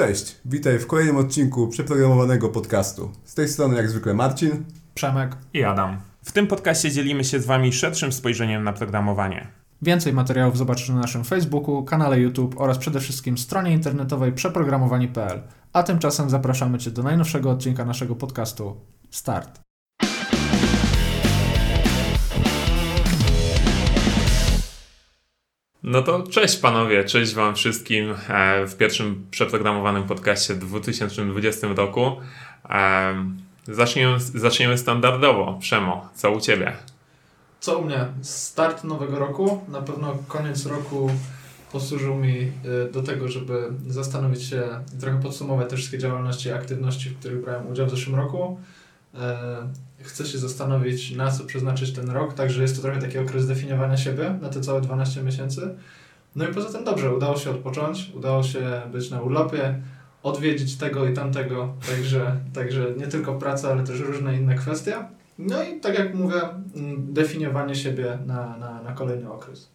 Cześć, witaj w kolejnym odcinku przeprogramowanego podcastu. Z tej strony jak zwykle Marcin, Przemek i Adam. W tym podcaście dzielimy się z Wami szerszym spojrzeniem na programowanie. Więcej materiałów zobaczysz na naszym Facebooku, kanale YouTube oraz przede wszystkim stronie internetowej przeprogramowanie.pl. A tymczasem zapraszamy Cię do najnowszego odcinka naszego podcastu. Start! No to cześć panowie, cześć wam wszystkim e, w pierwszym przeprogramowanym podcaście w 2020 roku. E, zaczniemy, zaczniemy standardowo. Przemo, co u ciebie? Co u mnie? Start nowego roku. Na pewno koniec roku posłużył mi y, do tego, żeby zastanowić się i trochę podsumować te wszystkie działalności i aktywności, w których brałem udział w zeszłym roku. E, chcę się zastanowić, na co przeznaczyć ten rok, także jest to trochę taki okres definiowania siebie na te całe 12 miesięcy. No i poza tym dobrze, udało się odpocząć, udało się być na urlopie, odwiedzić tego i tamtego, także, także nie tylko praca, ale też różne inne kwestie. No i tak jak mówię, mm, definiowanie siebie na, na, na kolejny okres.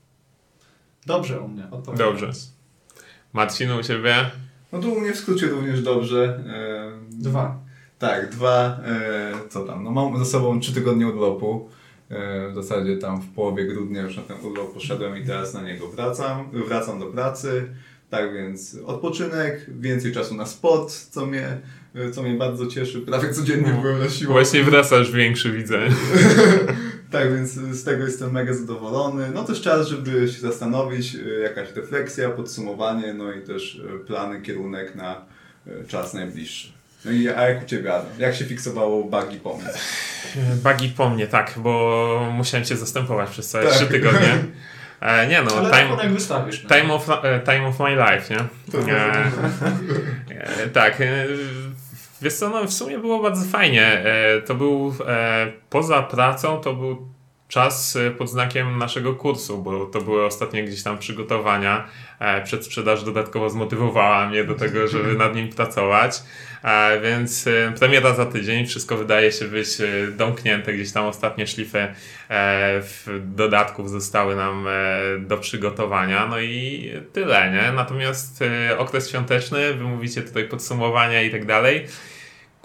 Dobrze u mnie, odpowiadając. Dobrze. Marcin, u ciebie? No to u mnie w skrócie również dobrze. Dwa. Tak, dwa, e, co tam, no mam za sobą trzy tygodnie urlopu. E, w zasadzie tam w połowie grudnia już na ten urlop poszedłem i teraz na niego wracam. Wracam do pracy. Tak więc odpoczynek, więcej czasu na sport, co mnie, co mnie bardzo cieszy. Prawie codziennie No. byłem na siłowni. Właśnie wracasz większy, widzę. Tak, więc z tego jestem mega zadowolony. No też czas, żeby się zastanowić, y, jakaś refleksja, podsumowanie, no i też plany, kierunek na czas najbliższy. No i a jak u Ciebie, Adam? Jak się fiksowało bugi pomysł? Bagi po mnie, tak, bo musiałem cię zastępować przez całe Tak. trzy tygodnie. E, nie no, Ale time, wystawisz. no. time, of, e, time of my life, nie? To E, e, tak. E, wiesz co, no w sumie było bardzo fajnie. E, to był e, poza pracą, to był czas e, pod znakiem naszego kursu, bo to były ostatnie gdzieś tam przygotowania. E, przedsprzedaż dodatkowo zmotywowała mnie do tego, żeby nad nim pracować. E, więc e, premiera za tydzień, wszystko wydaje się być e, domknięte, gdzieś tam ostatnie szlify e, dodatków zostały nam do przygotowania. No i tyle, nie? Natomiast okres świąteczny, wy mówicie tutaj podsumowania i tak dalej.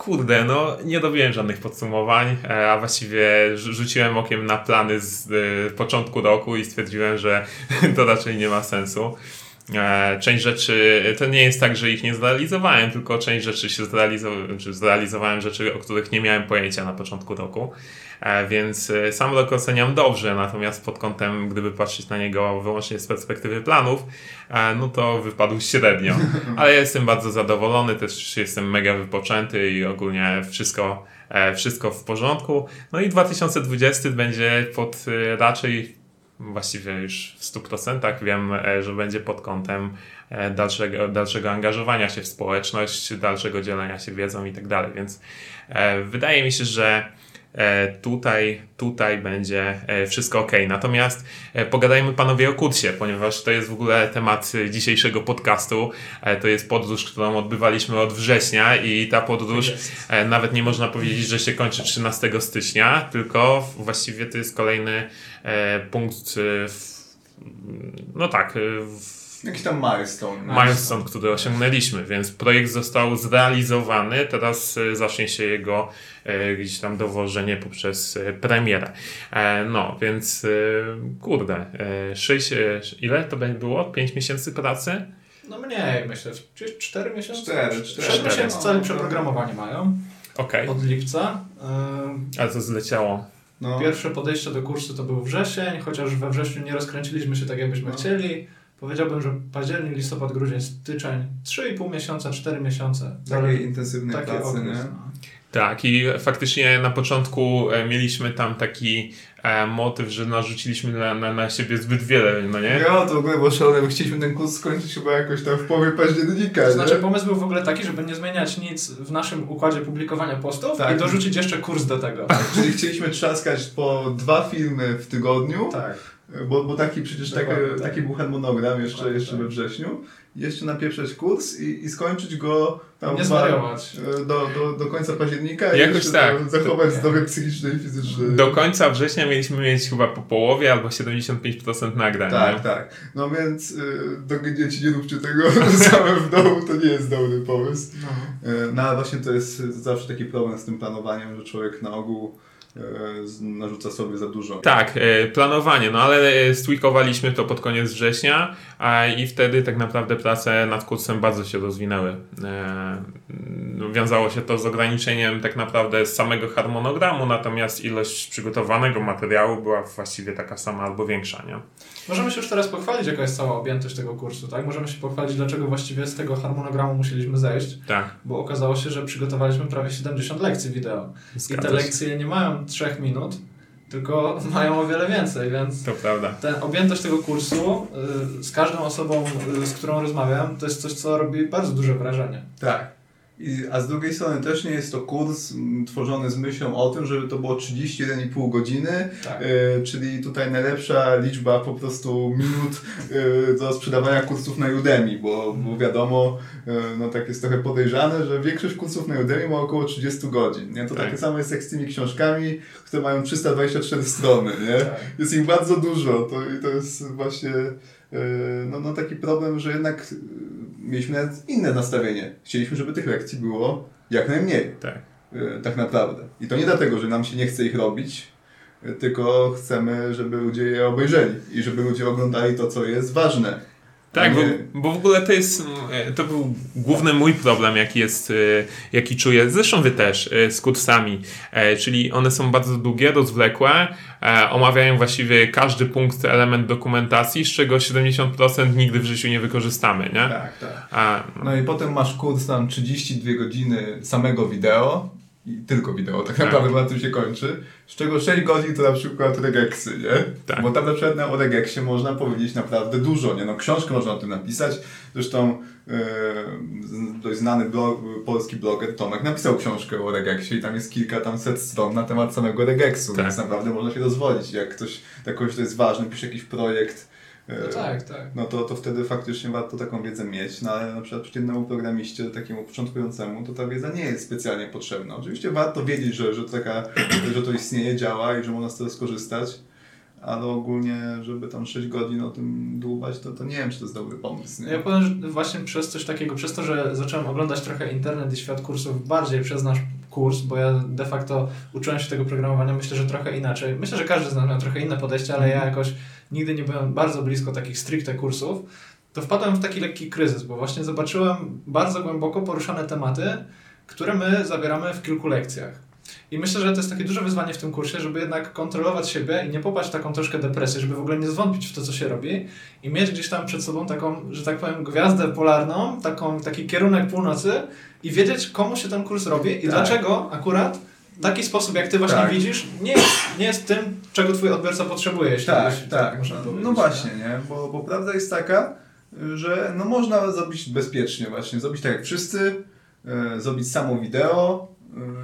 Kurde, no nie dobiłem żadnych podsumowań, e, a właściwie rzu- rzuciłem okiem na plany z e, początku roku i stwierdziłem, że to raczej nie ma sensu. E, Część rzeczy, to nie jest tak, że ich nie zrealizowałem, tylko część rzeczy się zrealizowałem, czy zrealizowałem rzeczy, o których nie miałem pojęcia na początku roku. E, Więc e, sam rok oceniam dobrze, natomiast pod kątem, gdyby patrzeć na niego wyłącznie z perspektywy planów, no to wypadł średnio. Ale jestem bardzo zadowolony, też jestem mega wypoczęty i ogólnie wszystko, wszystko w porządku. No i 2020 będzie pod raczej właściwie już w 100% wiem, e, że będzie pod kątem e, dalszego, dalszego angażowania się w społeczność, dalszego dzielenia się wiedzą i tak dalej, więc e, wydaje mi się, że tutaj, tutaj będzie e, wszystko ok. Natomiast e, pogadajmy panowie o kursie, ponieważ to jest w ogóle temat e, dzisiejszego podcastu. E, To jest podróż, którą odbywaliśmy od września i ta podróż. E, Nawet nie można powiedzieć, że się kończy 13 stycznia, tylko właściwie to jest kolejny e, punkt e, w, no tak, e, w Jakiś tam milestone. milestone, który osiągnęliśmy, więc projekt został zrealizowany, teraz e, zacznie się jego e, gdzieś tam dowożenie poprzez e, premierę. No, więc kurde, e, sześć, e, ile to będzie było? 5 miesięcy pracy? No mniej, myślę. Gdzieś 4 miesiące? Cztery, cztery. 6 miesięcy No, całe przeprogramowanie mają Okej, od lipca. Ale to zleciało. No. Pierwsze podejście do kursu to był wrzesień, chociaż we wrześniu nie rozkręciliśmy się tak, jakbyśmy No. chcieli. Powiedziałbym, że październik, listopad, grudzień, styczeń, 3,5 miesiąca, 4 miesiące. Takiej intensywnej Taki pracy, okres, nie? no. Tak, i faktycznie na początku e, mieliśmy tam taki e, motyw, że narzuciliśmy na, na, na siebie zbyt wiele, no nie? Ja to w ogóle było szalone, bo chcieliśmy ten kurs skończyć chyba jakoś tam w połowie października, To znaczy nie? pomysł był w ogóle taki, żeby nie zmieniać nic w naszym układzie publikowania postów Tak. i dorzucić jeszcze kurs do tego. Czyli chcieliśmy trzaskać po dwa filmy w tygodniu, Tak. Bo, bo taki przecież taki, Dokładnie tak. taki był harmonogram jeszcze, jeszcze tak. we wrześniu. jeszcze napieprzeć kurs i, i skończyć go tam Nie zwariować. e, do, do, do końca października i Jakoś jeszcze tak. zachować zdrowie psychiczne i fizyczne. Do końca września mieliśmy mieć chyba po połowie albo 75% nagrań. Tak, nie? tak. No więc y, drogie dzieci, nie róbcie tego same w domu, to nie jest dobry pomysł. No. Y, No ale właśnie to jest zawsze taki problem z tym planowaniem, że człowiek na ogół y, narzuca sobie za dużo. Tak, e, planowanie, no ale e, stwikowaliśmy to pod koniec września a i wtedy tak naprawdę prace nad kursem bardzo się rozwinęły. E, no, Wiązało się to z ograniczeniem tak naprawdę samego harmonogramu, natomiast ilość przygotowanego materiału była właściwie taka sama albo większa, nie? Możemy się już teraz pochwalić, jaka jest cała objętość tego kursu, tak? Możemy się pochwalić, dlaczego właściwie z tego harmonogramu musieliśmy zejść, Tak, bo okazało się, że przygotowaliśmy prawie 70 lekcji wideo. I zgadza te się. lekcje nie mają 3 minut, tylko mają o wiele więcej, więc To prawda. ten, objętość tego kursu y, z każdą osobą, y, z którą rozmawiam, to jest coś, co robi bardzo duże wrażenie. Tak. A z drugiej strony też nie jest to kurs tworzony z myślą o tym, żeby to było 31,5 godziny, Tak. e, czyli tutaj najlepsza liczba po prostu minut e, do sprzedawania kursów na Udemy, bo, bo wiadomo, e, no tak jest trochę podejrzane, że większość kursów na Udemy ma około 30 godzin. Nie? To Tak. takie samo jest jak z tymi książkami, które mają 324 strony. Nie? Tak. Jest ich bardzo dużo to, i to jest właśnie no, no taki problem, że jednak mieliśmy nawet inne nastawienie. Chcieliśmy, żeby tych lekcji było jak najmniej, Tak. e, tak naprawdę. I to nie dlatego, że nam się nie chce ich robić, e, tylko chcemy, żeby ludzie je obejrzeli i żeby ludzie oglądali to, co jest ważne. Tak, bo, bo w ogóle to jest, e, to był główny mój problem, jaki jest, e, jaki czuję, zresztą wy też, e, z kursami, czyli one są bardzo długie, rozwlekłe, omawiają właściwie każdy punkt, element dokumentacji, z czego 70% nigdy w życiu nie wykorzystamy, nie? Tak, tak. A, No i potem masz kurs tam 32 godziny samego wideo i tylko wideo tak Tak. naprawdę na tym się kończy, z czego 6 godzin to na przykład regeksy, nie? Tak. Bo tam na przykład na o regeksie można powiedzieć naprawdę dużo, nie? No książkę można o tym napisać, zresztą z- dość znany blog, polski bloger Tomek napisał książkę o regeksie i tam jest kilka tam set stron na temat samego regeksu, Tak. więc naprawdę można się dozwolić, jak ktoś, dla kogoś to jest ważne, pisze jakiś projekt, No tak, tak. no to, to wtedy faktycznie warto taką wiedzę mieć, no ale na przykład przeciętnemu programiście, takiemu początkującemu, to ta wiedza nie jest specjalnie potrzebna. Oczywiście warto wiedzieć, że, że, taka, że to istnieje, działa i że można z tego skorzystać, ale ogólnie, żeby tam 6 godzin o tym dłubać, to, to nie wiem, czy to jest dobry pomysł. Nie? Ja powiem, że właśnie przez coś takiego, przez to, że zacząłem oglądać trochę internet i świat kursów bardziej przez nasz kurs, bo ja de facto uczyłem się tego programowania, myślę, że trochę inaczej. Myślę, że każdy z nas miał trochę inne podejście, ale ja jakoś nigdy nie byłem bardzo blisko takich stricte kursów, to wpadłem w taki lekki kryzys, bo właśnie zobaczyłem bardzo głęboko poruszane tematy, które my zabieramy w kilku lekcjach. I myślę, że to jest takie duże wyzwanie w tym kursie, żeby jednak kontrolować siebie i nie popaść w taką troszkę depresję, żeby w ogóle nie zwątpić w to, co się robi i mieć gdzieś tam przed sobą taką, że tak powiem, gwiazdę polarną, taką, taki kierunek północy i wiedzieć, komu się ten kurs robi i Tak. dlaczego akurat taki sposób, jak ty właśnie Tak. widzisz, nie jest, nie jest tym, czego twój odbiorca potrzebuje, jeśli Tak, jeśli tak. można No, powiedzieć. no właśnie, nie? Bo, bo prawda jest taka, że no można zrobić bezpiecznie właśnie, zrobić tak jak wszyscy, e, zrobić samo wideo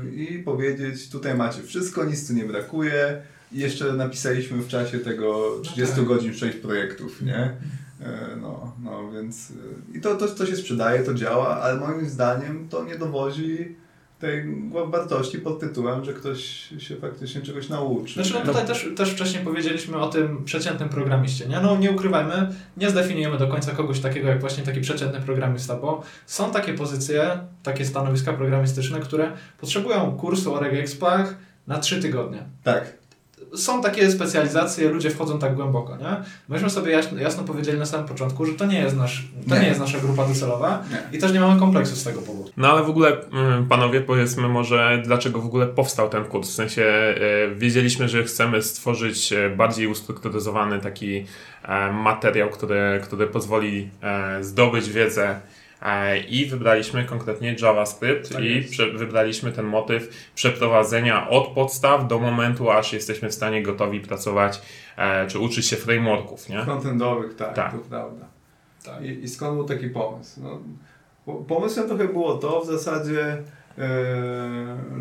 e, i powiedzieć tutaj macie wszystko, nic tu nie brakuje i jeszcze napisaliśmy w czasie tego 30 tak. godzin 6 projektów, nie? E, No, no więc e, i to, to, to się sprzedaje, to działa, ale moim zdaniem to nie dowodzi tej wartości pod tytułem, że ktoś się faktycznie czegoś nauczy. Znaczy, no tutaj też, też wcześniej powiedzieliśmy o tym przeciętnym programiście, nie? No nie ukrywajmy, nie zdefiniujemy do końca kogoś takiego jak właśnie taki przeciętny programista, bo są takie pozycje, takie stanowiska programistyczne, które potrzebują kursu o regexpach na trzy tygodnie. Tak, Są takie specjalizacje, ludzie wchodzą tak głęboko, nie? Myśmy sobie jasno, jasno powiedzieli na samym początku, że to nie jest, nasz, to nie. Nie. jest nasza grupa docelowa Nie. i też nie mamy kompleksu z tego powodu. No ale w ogóle, mm, panowie, powiedzmy może, dlaczego w ogóle powstał ten kurs. W sensie e, wiedzieliśmy, że chcemy stworzyć e, bardziej ustrukturyzowany taki e, materiał, który, który pozwoli zdobyć wiedzę i wybraliśmy konkretnie JavaScript Tak i wybraliśmy ten motyw przeprowadzenia od podstaw do momentu, aż jesteśmy w stanie gotowi pracować e, czy uczyć się frameworków, nie? frontendowych, tak, Tak. to prawda. Tak. I, I skąd był taki pomysł? No, po- pomysłem trochę było to w zasadzie, e,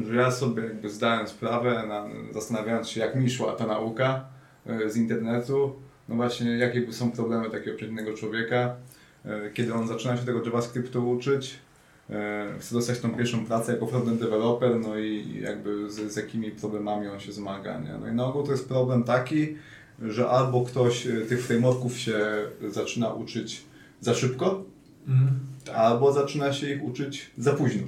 że ja sobie jakby zdałem sprawę, na, zastanawiając się jak mi szła ta nauka e, z internetu, no właśnie jakie są problemy takiego przeciętnego człowieka, e, kiedy on zaczyna się tego JavaScriptu uczyć, e, chce dostać tą pierwszą pracę jako frontend developer, no i jakby z, z jakimi problemami on się zmaga. Nie? No i na ogół to jest problem taki, że albo ktoś e, tych frameworków się zaczyna uczyć za szybko, Mhm. albo zaczyna się ich uczyć za późno.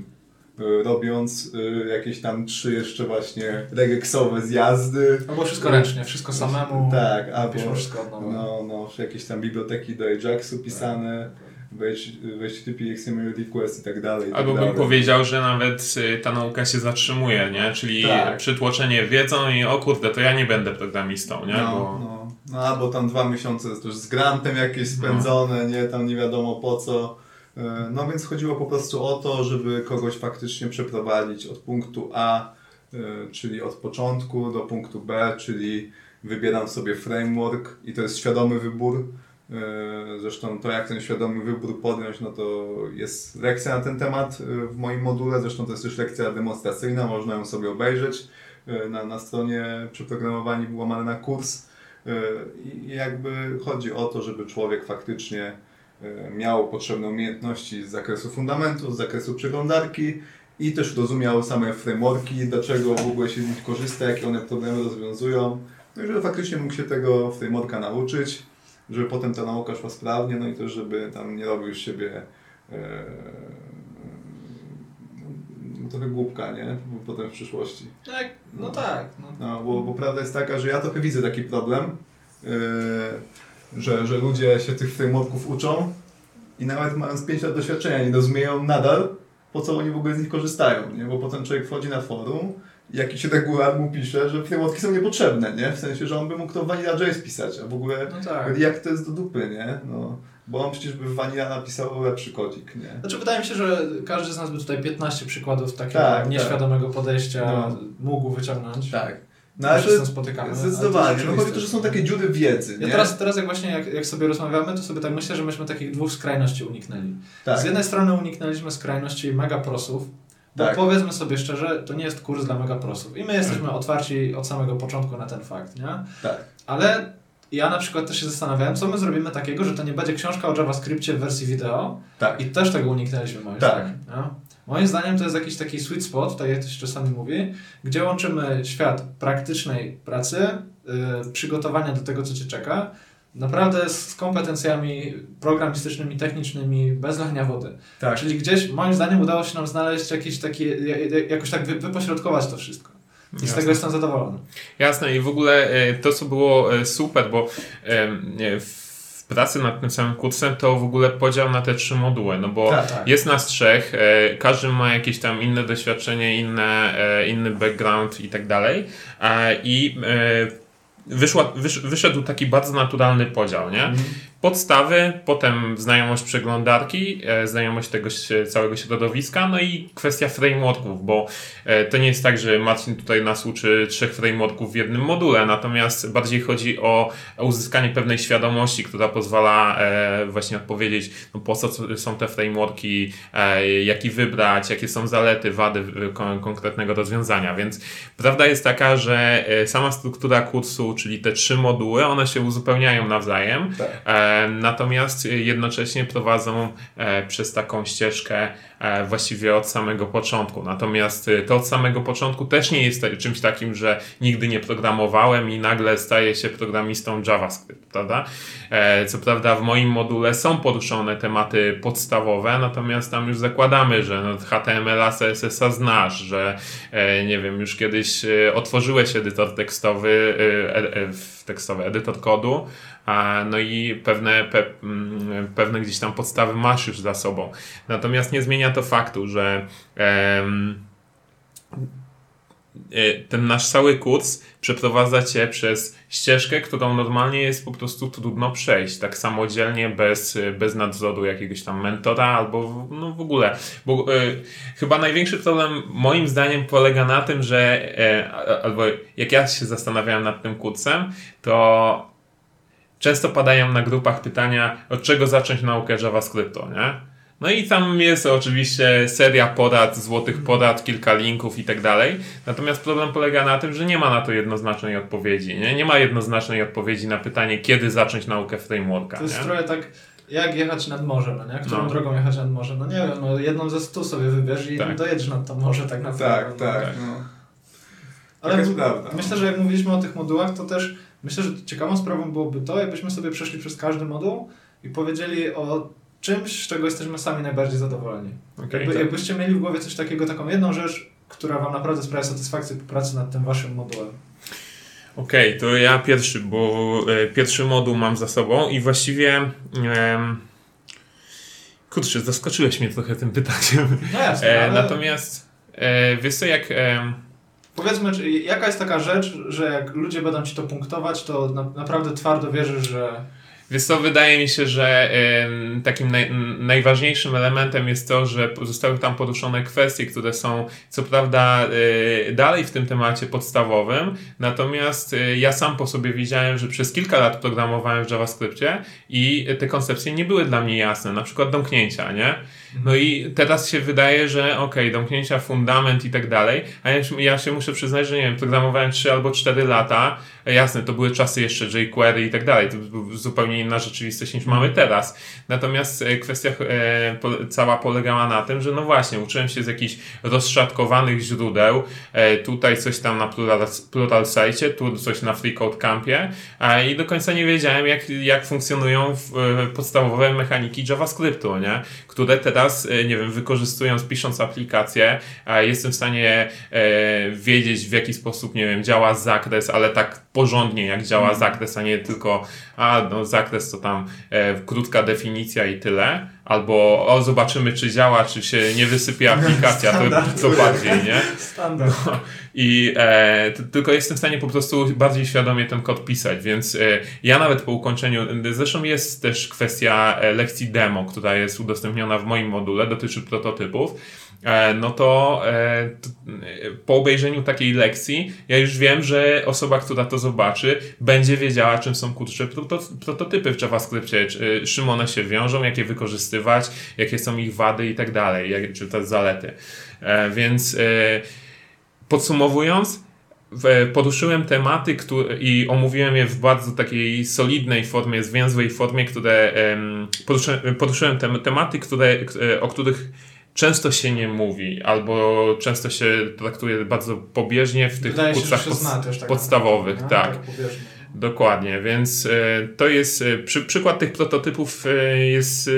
Y, Robiąc y, jakieś tam trzy jeszcze właśnie regexowe zjazdy. Albo wszystko ręcznie, wszystko samemu. Tak, albo wszystko od nowa. no, no, jakieś tam biblioteki do Ajaxu pisane, wejść, wejść typy XML request i tak dalej. i tak Albo bym dalej. powiedział, że nawet y, ta nauka się zatrzymuje, nie? Czyli Tak. przytłoczenie wiedzą i o kurde, to ja nie będę programistą, nie? No, Bo... no, no, albo tam dwa miesiące też z grantem jakieś spędzone, nie, tam nie wiadomo po co. E, No więc chodziło po prostu o to, żeby kogoś faktycznie przeprowadzić od punktu A, e, czyli od początku do punktu B, czyli wybieram sobie framework i to jest świadomy wybór. E, Zresztą to jak ten świadomy wybór podjąć, no to jest lekcja na ten temat w moim module, zresztą to jest też lekcja demonstracyjna, można ją sobie obejrzeć na, na stronie przeprogramowani łamane na kurs. I jakby chodzi o to, żeby człowiek faktycznie miał potrzebne umiejętności z zakresu fundamentu, z zakresu przeglądarki i też rozumiał same frameworki, dlaczego w ogóle się z nich korzysta, jakie one problemy rozwiązują. No i żeby faktycznie mógł się tego frameworka nauczyć, żeby potem ta nauka szła sprawnie, no i też żeby tam nie robił z siebie e, no, trochę głupka, nie? Potem w przyszłości. Tak, no tak. No. No, bo, bo prawda jest taka, że ja trochę widzę taki problem, yy, że, że ludzie się tych frameworków uczą i nawet mając 5 lat doświadczenia nie rozumieją nadal, po co oni w ogóle z nich korzystają, nie? Bo potem człowiek wchodzi na forum i jakiś regular mu pisze, że frameworki są niepotrzebne, nie? W sensie, że on by mógł to w Vanilla.js pisać, a w ogóle No tak. jak to jest do dupy, nie? No, bo on przecież by w Vanilla napisał lepszy kodzik, nie? Znaczy wydaje mi się, że każdy z nas by tutaj 15 przykładów takiego Tak, nieświadomego podejścia No. mógł wyciągnąć. Tak. No My ale się spotykamy. zdecydowanie, no chodzi o to, że są takie dziury wiedzy, nie? Ja teraz, teraz jak właśnie jak, jak sobie rozmawiamy, to sobie tak myślę, że myśmy takich dwóch skrajności uniknęli. tak. Z jednej strony uniknęliśmy skrajności megaprosów, bo Tak. powiedzmy sobie szczerze, to nie jest kurs dla megaprosów. I my jesteśmy otwarci od samego początku na ten fakt, nie? tak. Ale ja na przykład też się zastanawiałem, co my zrobimy takiego, że to nie będzie książka o JavaScriptie w wersji wideo Tak. i też tego uniknęliśmy moim Tak. zdaniem. Nie? Moim zdaniem to jest jakiś taki sweet spot, tak jak to się czasami mówi, gdzie łączymy świat praktycznej pracy, yy, przygotowania do tego, co Cię czeka, naprawdę z kompetencjami programistycznymi, technicznymi, bez lania wody. Tak. Czyli gdzieś, moim zdaniem, udało się nam znaleźć jakieś takie, ja- ja- jakoś tak wy- wypośrodkować to wszystko. I z Jasne. tego jestem zadowolony. Jasne i w ogóle e, to, co było e, super, bo e, w pracy nad tym samym kursem to w ogóle podział na te trzy moduły, no bo Tak, tak. jest nas trzech, każdy ma jakieś tam inne doświadczenie, inne, inny background i tak dalej i wyszła, wysz, wyszedł taki bardzo naturalny podział, nie? Podstawy, potem znajomość przeglądarki, e, znajomość tego całego środowiska, no i kwestia frameworków, bo e, to nie jest tak, że Marcin tutaj nas uczy trzech frameworków w jednym module, natomiast bardziej chodzi o uzyskanie pewnej świadomości, która pozwala e, właśnie odpowiedzieć, no po co są te frameworki, jaki wybrać, jakie są zalety, wady kon- konkretnego rozwiązania, więc prawda jest taka, że sama struktura kursu, czyli te trzy moduły, one się uzupełniają nawzajem, Tak. Natomiast jednocześnie prowadzą e, przez taką ścieżkę e, właściwie od samego początku. Natomiast e, to od samego początku też nie jest czymś takim, że nigdy nie programowałem i nagle staję się programistą JavaScript, prawda? Co prawda w moim module są poruszone tematy podstawowe, natomiast tam już zakładamy, że no HTML-a, CSS-a znasz, że nie wiem, już kiedyś otworzyłeś edytor tekstowy, tekstowy edytor kodu, no i pewne, pe, mm, pewne gdzieś tam podstawy masz już za sobą. Natomiast nie zmienia to faktu, że em, e, ten nasz cały kurs przeprowadza cię przez ścieżkę, którą normalnie jest po prostu trudno przejść, tak samodzielnie, bez, bez nadzoru jakiegoś tam mentora albo no w ogóle. Bo e, chyba największy problem moim zdaniem polega na tym, że a- albo jak ja się zastanawiałem nad tym kursem, to często padają na grupach pytania, od czego zacząć naukę JavaScriptu, nie? No i tam jest oczywiście seria porad, złotych porad, kilka linków i tak dalej. Natomiast problem polega na tym, że nie ma na to jednoznacznej odpowiedzi. Nie, nie ma jednoznacznej odpowiedzi na pytanie, kiedy zacząć naukę frameworka. To jest nie? trochę tak, jak jechać nad morze, no nie? Którą No. drogą jechać nad morze? No nie wiem, no jedną ze stu sobie wybierz i Tak. dojedziesz nad to morze tak naprawdę. Tak, no. tak. tak. No. Ale Tak jest prawda. myślę, że jak mówiliśmy o tych modułach, to też myślę, że ciekawą sprawą byłoby to, jakbyśmy sobie przeszli przez każdy moduł i powiedzieli o czymś, z czego jesteśmy sami najbardziej zadowoleni. Okej, Jakby, tak. Jakbyście mieli w głowie coś takiego, taką jedną rzecz, która wam naprawdę sprawia satysfakcję po pracy nad tym waszym modułem. Okej, to ja pierwszy, bo e, pierwszy moduł mam za sobą i właściwie. em, kurczę, zaskoczyłeś mnie trochę tym pytaniem. No jasne, E, ale natomiast e, wiesz co, jak. em, powiedzmy, czy, jaka jest taka rzecz, że jak ludzie będą ci to punktować, to na, naprawdę twardo wierzysz, że Wiesz co, wydaje mi się, że em, takim naj, najważniejszym elementem jest to, że zostały tam poruszone kwestie, które są co prawda e, dalej w tym temacie podstawowym, natomiast e, ja sam po sobie widziałem, że przez kilka lat programowałem w JavaScriptie i te koncepcje nie były dla mnie jasne, na przykład domknięcia, nie? No i teraz się wydaje, że okej, domknięcia, fundament i tak dalej, a ja, ja się muszę przyznać, że nie wiem, programowałem 3 albo 4 lata, E, jasne, to były czasy jeszcze jQuery i tak dalej, to była zupełnie inna rzeczywistość niż mamy teraz. Natomiast e, kwestia e, cała polegała na tym, że no właśnie, uczyłem się z jakichś rozszatkowanych źródeł, e, tutaj coś tam na Plural, plural Site, tu coś na Free Code Campie i do końca nie wiedziałem, jak, jak funkcjonują podstawowe mechaniki JavaScriptu, nie? które teraz, nie wiem, wykorzystując, pisząc aplikację, jestem w stanie wiedzieć, w jaki sposób, nie wiem, działa zakres, ale tak porządnie, jak działa zakres, a nie tylko, a no, zakres to tam e, krótka definicja i tyle. Albo o, zobaczymy, czy działa, czy się nie wysypie aplikacja, to, to bardziej, nie? standard. I e, tylko jestem w stanie po prostu bardziej świadomie ten kod pisać, więc e, ja nawet po ukończeniu, zresztą jest też kwestia e, lekcji demo, która jest udostępniona w moim module, dotyczy prototypów. E, no to e, po obejrzeniu takiej lekcji ja już wiem, że osoba, która to zobaczy, będzie wiedziała, czym są proto, prototypy w JavaScriptie, e, czym one się wiążą, jak je wykorzystywać, jakie są ich wady i tak dalej, czy też zalety. Więc Podsumowując, poruszyłem tematy które, i omówiłem je w bardzo takiej solidnej formie, zwięzłej formie, które em, poruszyłem, poruszyłem tem, tematy, które, o których często się nie mówi, albo często się traktuje bardzo pobieżnie w tych Wydaje kursach się tak podstawowych. naprawdę, tak. pobieżnie. Dokładnie, więc e, to jest e, przy, przykład tych prototypów e, jest,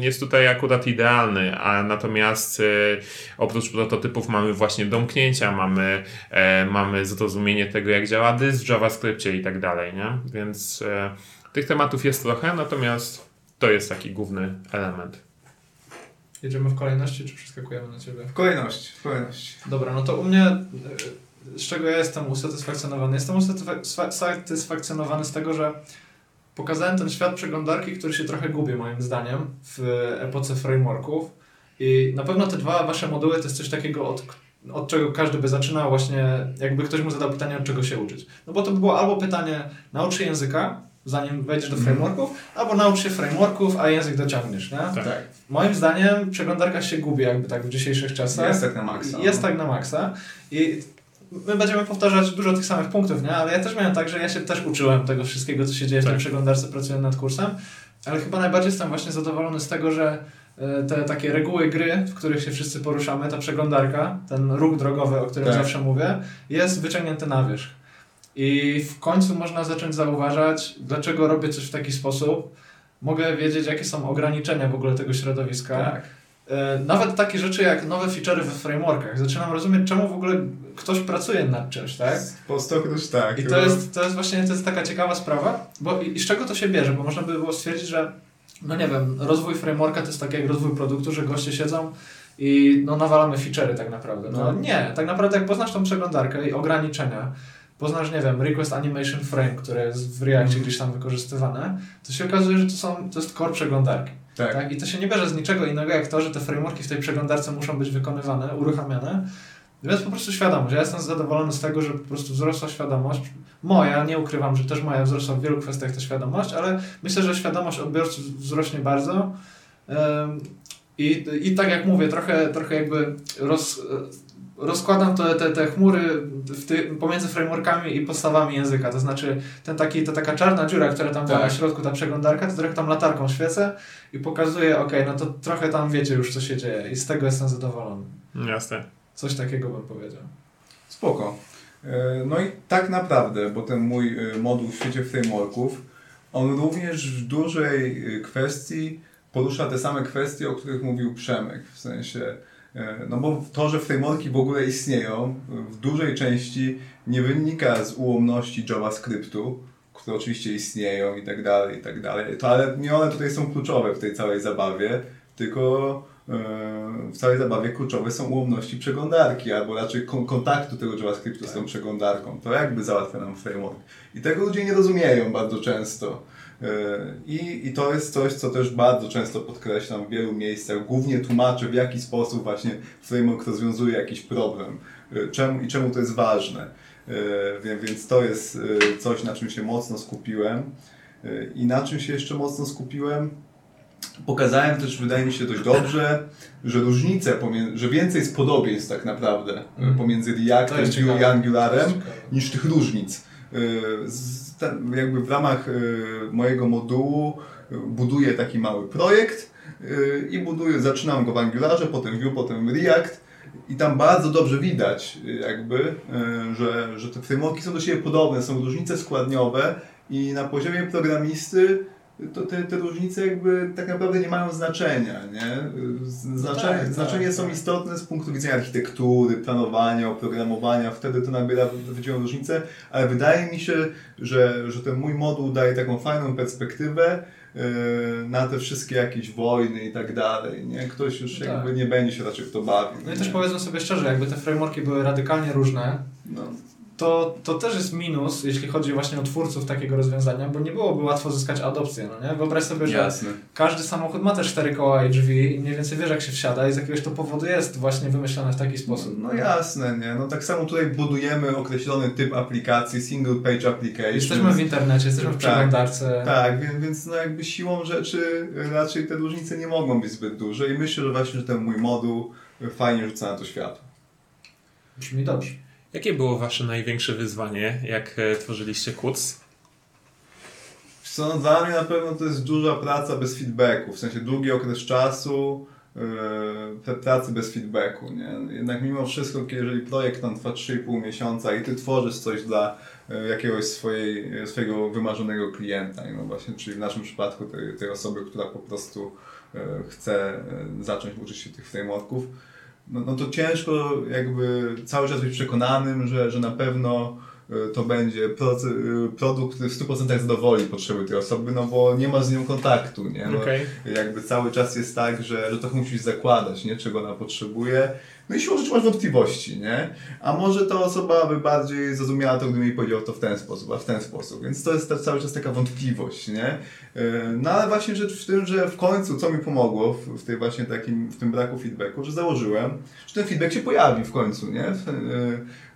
jest tutaj akurat idealny, a natomiast oprócz prototypów mamy właśnie domknięcia, mamy, mamy zrozumienie tego, jak działa dysk w JavaScriptie i tak dalej, nie? Więc tych tematów jest trochę, natomiast to jest taki główny element. Jedziemy w kolejności, czy przeskakujemy na ciebie? W kolejności, w kolejności. Dobra, no to u mnie, z czego ja jestem usatysfakcjonowany? Jestem usatysfa- usatysfakcjonowany z tego, że pokazałem ten świat przeglądarki, który się trochę gubi moim zdaniem w epoce frameworków i na pewno te dwa wasze moduły to jest coś takiego, od, od czego każdy by zaczynał właśnie, jakby ktoś mu zadał pytanie, od czego się uczyć. No bo to by było albo pytanie, naucz się języka, zanim wejdziesz do Mhm. frameworków, albo naucz się frameworków, a język dociągniesz, nie? Tak. Tak. Moim zdaniem przeglądarka się gubi jakby tak w dzisiejszych czasach. Jest tak na maksa. Jest no. tak na maksa i my będziemy powtarzać dużo tych samych punktów, nie? Ale ja też miałem tak, że ja się też uczyłem tego wszystkiego, co się dzieje w tej Tak. przeglądarce, pracując nad kursem, ale chyba najbardziej jestem właśnie zadowolony z tego, że e, te takie reguły gry, w których się wszyscy poruszamy, ta przeglądarka, ten ruch drogowy, o którym Tak. zawsze mówię, jest wyciągnięty na wierzch. I w końcu można zacząć zauważać, dlaczego robię coś w taki sposób. Mogę wiedzieć, jakie są ograniczenia w ogóle tego środowiska. Tak. E, Nawet takie rzeczy jak nowe feature'y we frameworkach. Zaczynam rozumieć, czemu w ogóle ktoś pracuje nad czymś, tak? Po stokroć tak. I to jest, to jest właśnie to jest taka ciekawa sprawa, bo i, i z czego to się bierze? Bo można by było stwierdzić, że no nie wiem, rozwój frameworka to jest tak jak rozwój produktu, że goście siedzą i no nawalamy feature'y tak naprawdę. No No. nie, tak naprawdę jak poznasz tą przeglądarkę i ograniczenia, poznasz, nie wiem, Request Animation Frame, które jest w Reactie gdzieś tam wykorzystywane, to się okazuje, że to, są, to jest core przeglądarki. Tak. Tak? I to się nie bierze z niczego innego, jak to, że te frameworki w tej przeglądarce muszą być wykonywane, uruchamiane. Więc po prostu świadomość. Ja jestem zadowolony z tego, że po prostu wzrosła świadomość. Moja, nie ukrywam, że też moja wzrosła w wielu kwestiach ta świadomość, ale myślę, że świadomość odbiorców wzrośnie bardzo. I, I tak jak mówię, trochę, trochę jakby roz, rozkładam te, te, te chmury w ty, pomiędzy frameworkami i podstawami języka. To znaczy ten taki, ta taka czarna dziura, która tam była Tak. na środku, ta przeglądarka, to trochę tam latarką świecę i pokazuje, ok, no to trochę tam wiecie już co się dzieje i z tego jestem zadowolony. Jasne. Coś takiego bym powiedział. Spoko. E, No i tak naprawdę, bo ten mój e, moduł w świecie frameworków, on również w dużej e, kwestii porusza te same kwestie, o których mówił Przemek. W sensie, no bo to, że frameworki w ogóle istnieją, w dużej części nie wynika z ułomności JavaScriptu, które oczywiście istnieją i tak dalej, i tak dalej. To, ale nie one tutaj są kluczowe w tej całej zabawie, tylko e, w całej zabawie kluczowe są ułomności przeglądarki, albo raczej kon- kontaktu tego JavaScriptu z tą przeglądarką. To jakby załatwia nam framework. I tego ludzie nie rozumieją bardzo często. E, I, I to jest coś, co też bardzo często podkreślam w wielu miejscach. Głównie tłumaczę, w jaki sposób właśnie framework rozwiązuje jakiś problem. E, Czemu, I czemu to jest ważne. E, Więc to jest coś, na czym się mocno skupiłem. I na czym się jeszcze mocno skupiłem? Pokazałem też, wydaje mi się, dość dobrze, że różnice, że więcej jest podobieństw tak naprawdę Mhm. pomiędzy Reactem i. Angularem niż tych różnic. Z- Jakby w ramach y, mojego modułu y, buduję taki mały projekt y, i buduję, zaczynam go w Angularze, potem Vue, potem React i tam bardzo dobrze widać jakby, że, że te frameworki są do siebie podobne, są różnice składniowe i na poziomie programisty to te, te różnice jakby tak naprawdę nie mają znaczenia, nie? Znaczenie, tak, tak, znaczenie są tak. istotne z punktu widzenia architektury, planowania, oprogramowania, wtedy to nabiera wielką różnicę, ale wydaje mi się, że, że ten mój moduł daje taką fajną perspektywę yy, na te wszystkie jakieś wojny i tak dalej, nie? Ktoś już Tak. jakby nie będzie się raczej w to bawił. No i nie? też powiedzmy sobie szczerze, jakby te frameworki były radykalnie różne, No, to, to też jest minus, jeśli chodzi właśnie o twórców takiego rozwiązania, bo nie byłoby łatwo zyskać adopcję, no nie? Wyobraź sobie, że jasne. każdy samochód ma też cztery koła i drzwi i mniej więcej wiesz jak się wsiada i z jakiegoś to powodu jest właśnie wymyślone w taki sposób. No jasne, nie? No tak samo tutaj budujemy określony typ aplikacji, single page application. Jesteśmy w internecie, jesteśmy w Tak. przeglądarce. Tak, więc, więc no jakby siłą rzeczy raczej te różnice nie mogą być zbyt duże i myślę, że właśnie że ten mój moduł fajnie rzuca na to światło. Brzmi dobrze. Jakie było wasze największe wyzwanie, jak e, tworzyliście? Wiesz Co, no dla mnie na pewno to jest duża praca bez feedbacku, w sensie długi okres czasu yy, pracy bez feedbacku, nie? Jednak mimo wszystko, jeżeli projekt tam trwa 3,5 miesiąca i ty tworzysz coś dla yy, jakiegoś swojej, swojego wymarzonego klienta, no właśnie, czyli w naszym przypadku tej, tej osoby, która po prostu chce zacząć uczyć się tych frameworków, no, no to ciężko jakby cały czas być przekonanym, że, że na pewno y, to będzie y, produkt, który w 100% zadowoli potrzeby tej osoby, no bo nie ma z nią kontaktu, nie? No, Okej. Jakby cały czas jest tak, że, że trochę musisz zakładać, nie? Czego ona potrzebuje. No i siłą rzeczy masz wątpliwości, nie? A może ta osoba by bardziej zrozumiała to, gdybym jej powiedział to w ten sposób, a w ten sposób. Więc to jest cały czas taka wątpliwość, nie? Yy, No ale właśnie rzecz w tym, że w końcu, co mi pomogło w, w tej właśnie takim, w tym braku feedbacku, że założyłem, że ten feedback się pojawi w końcu, nie?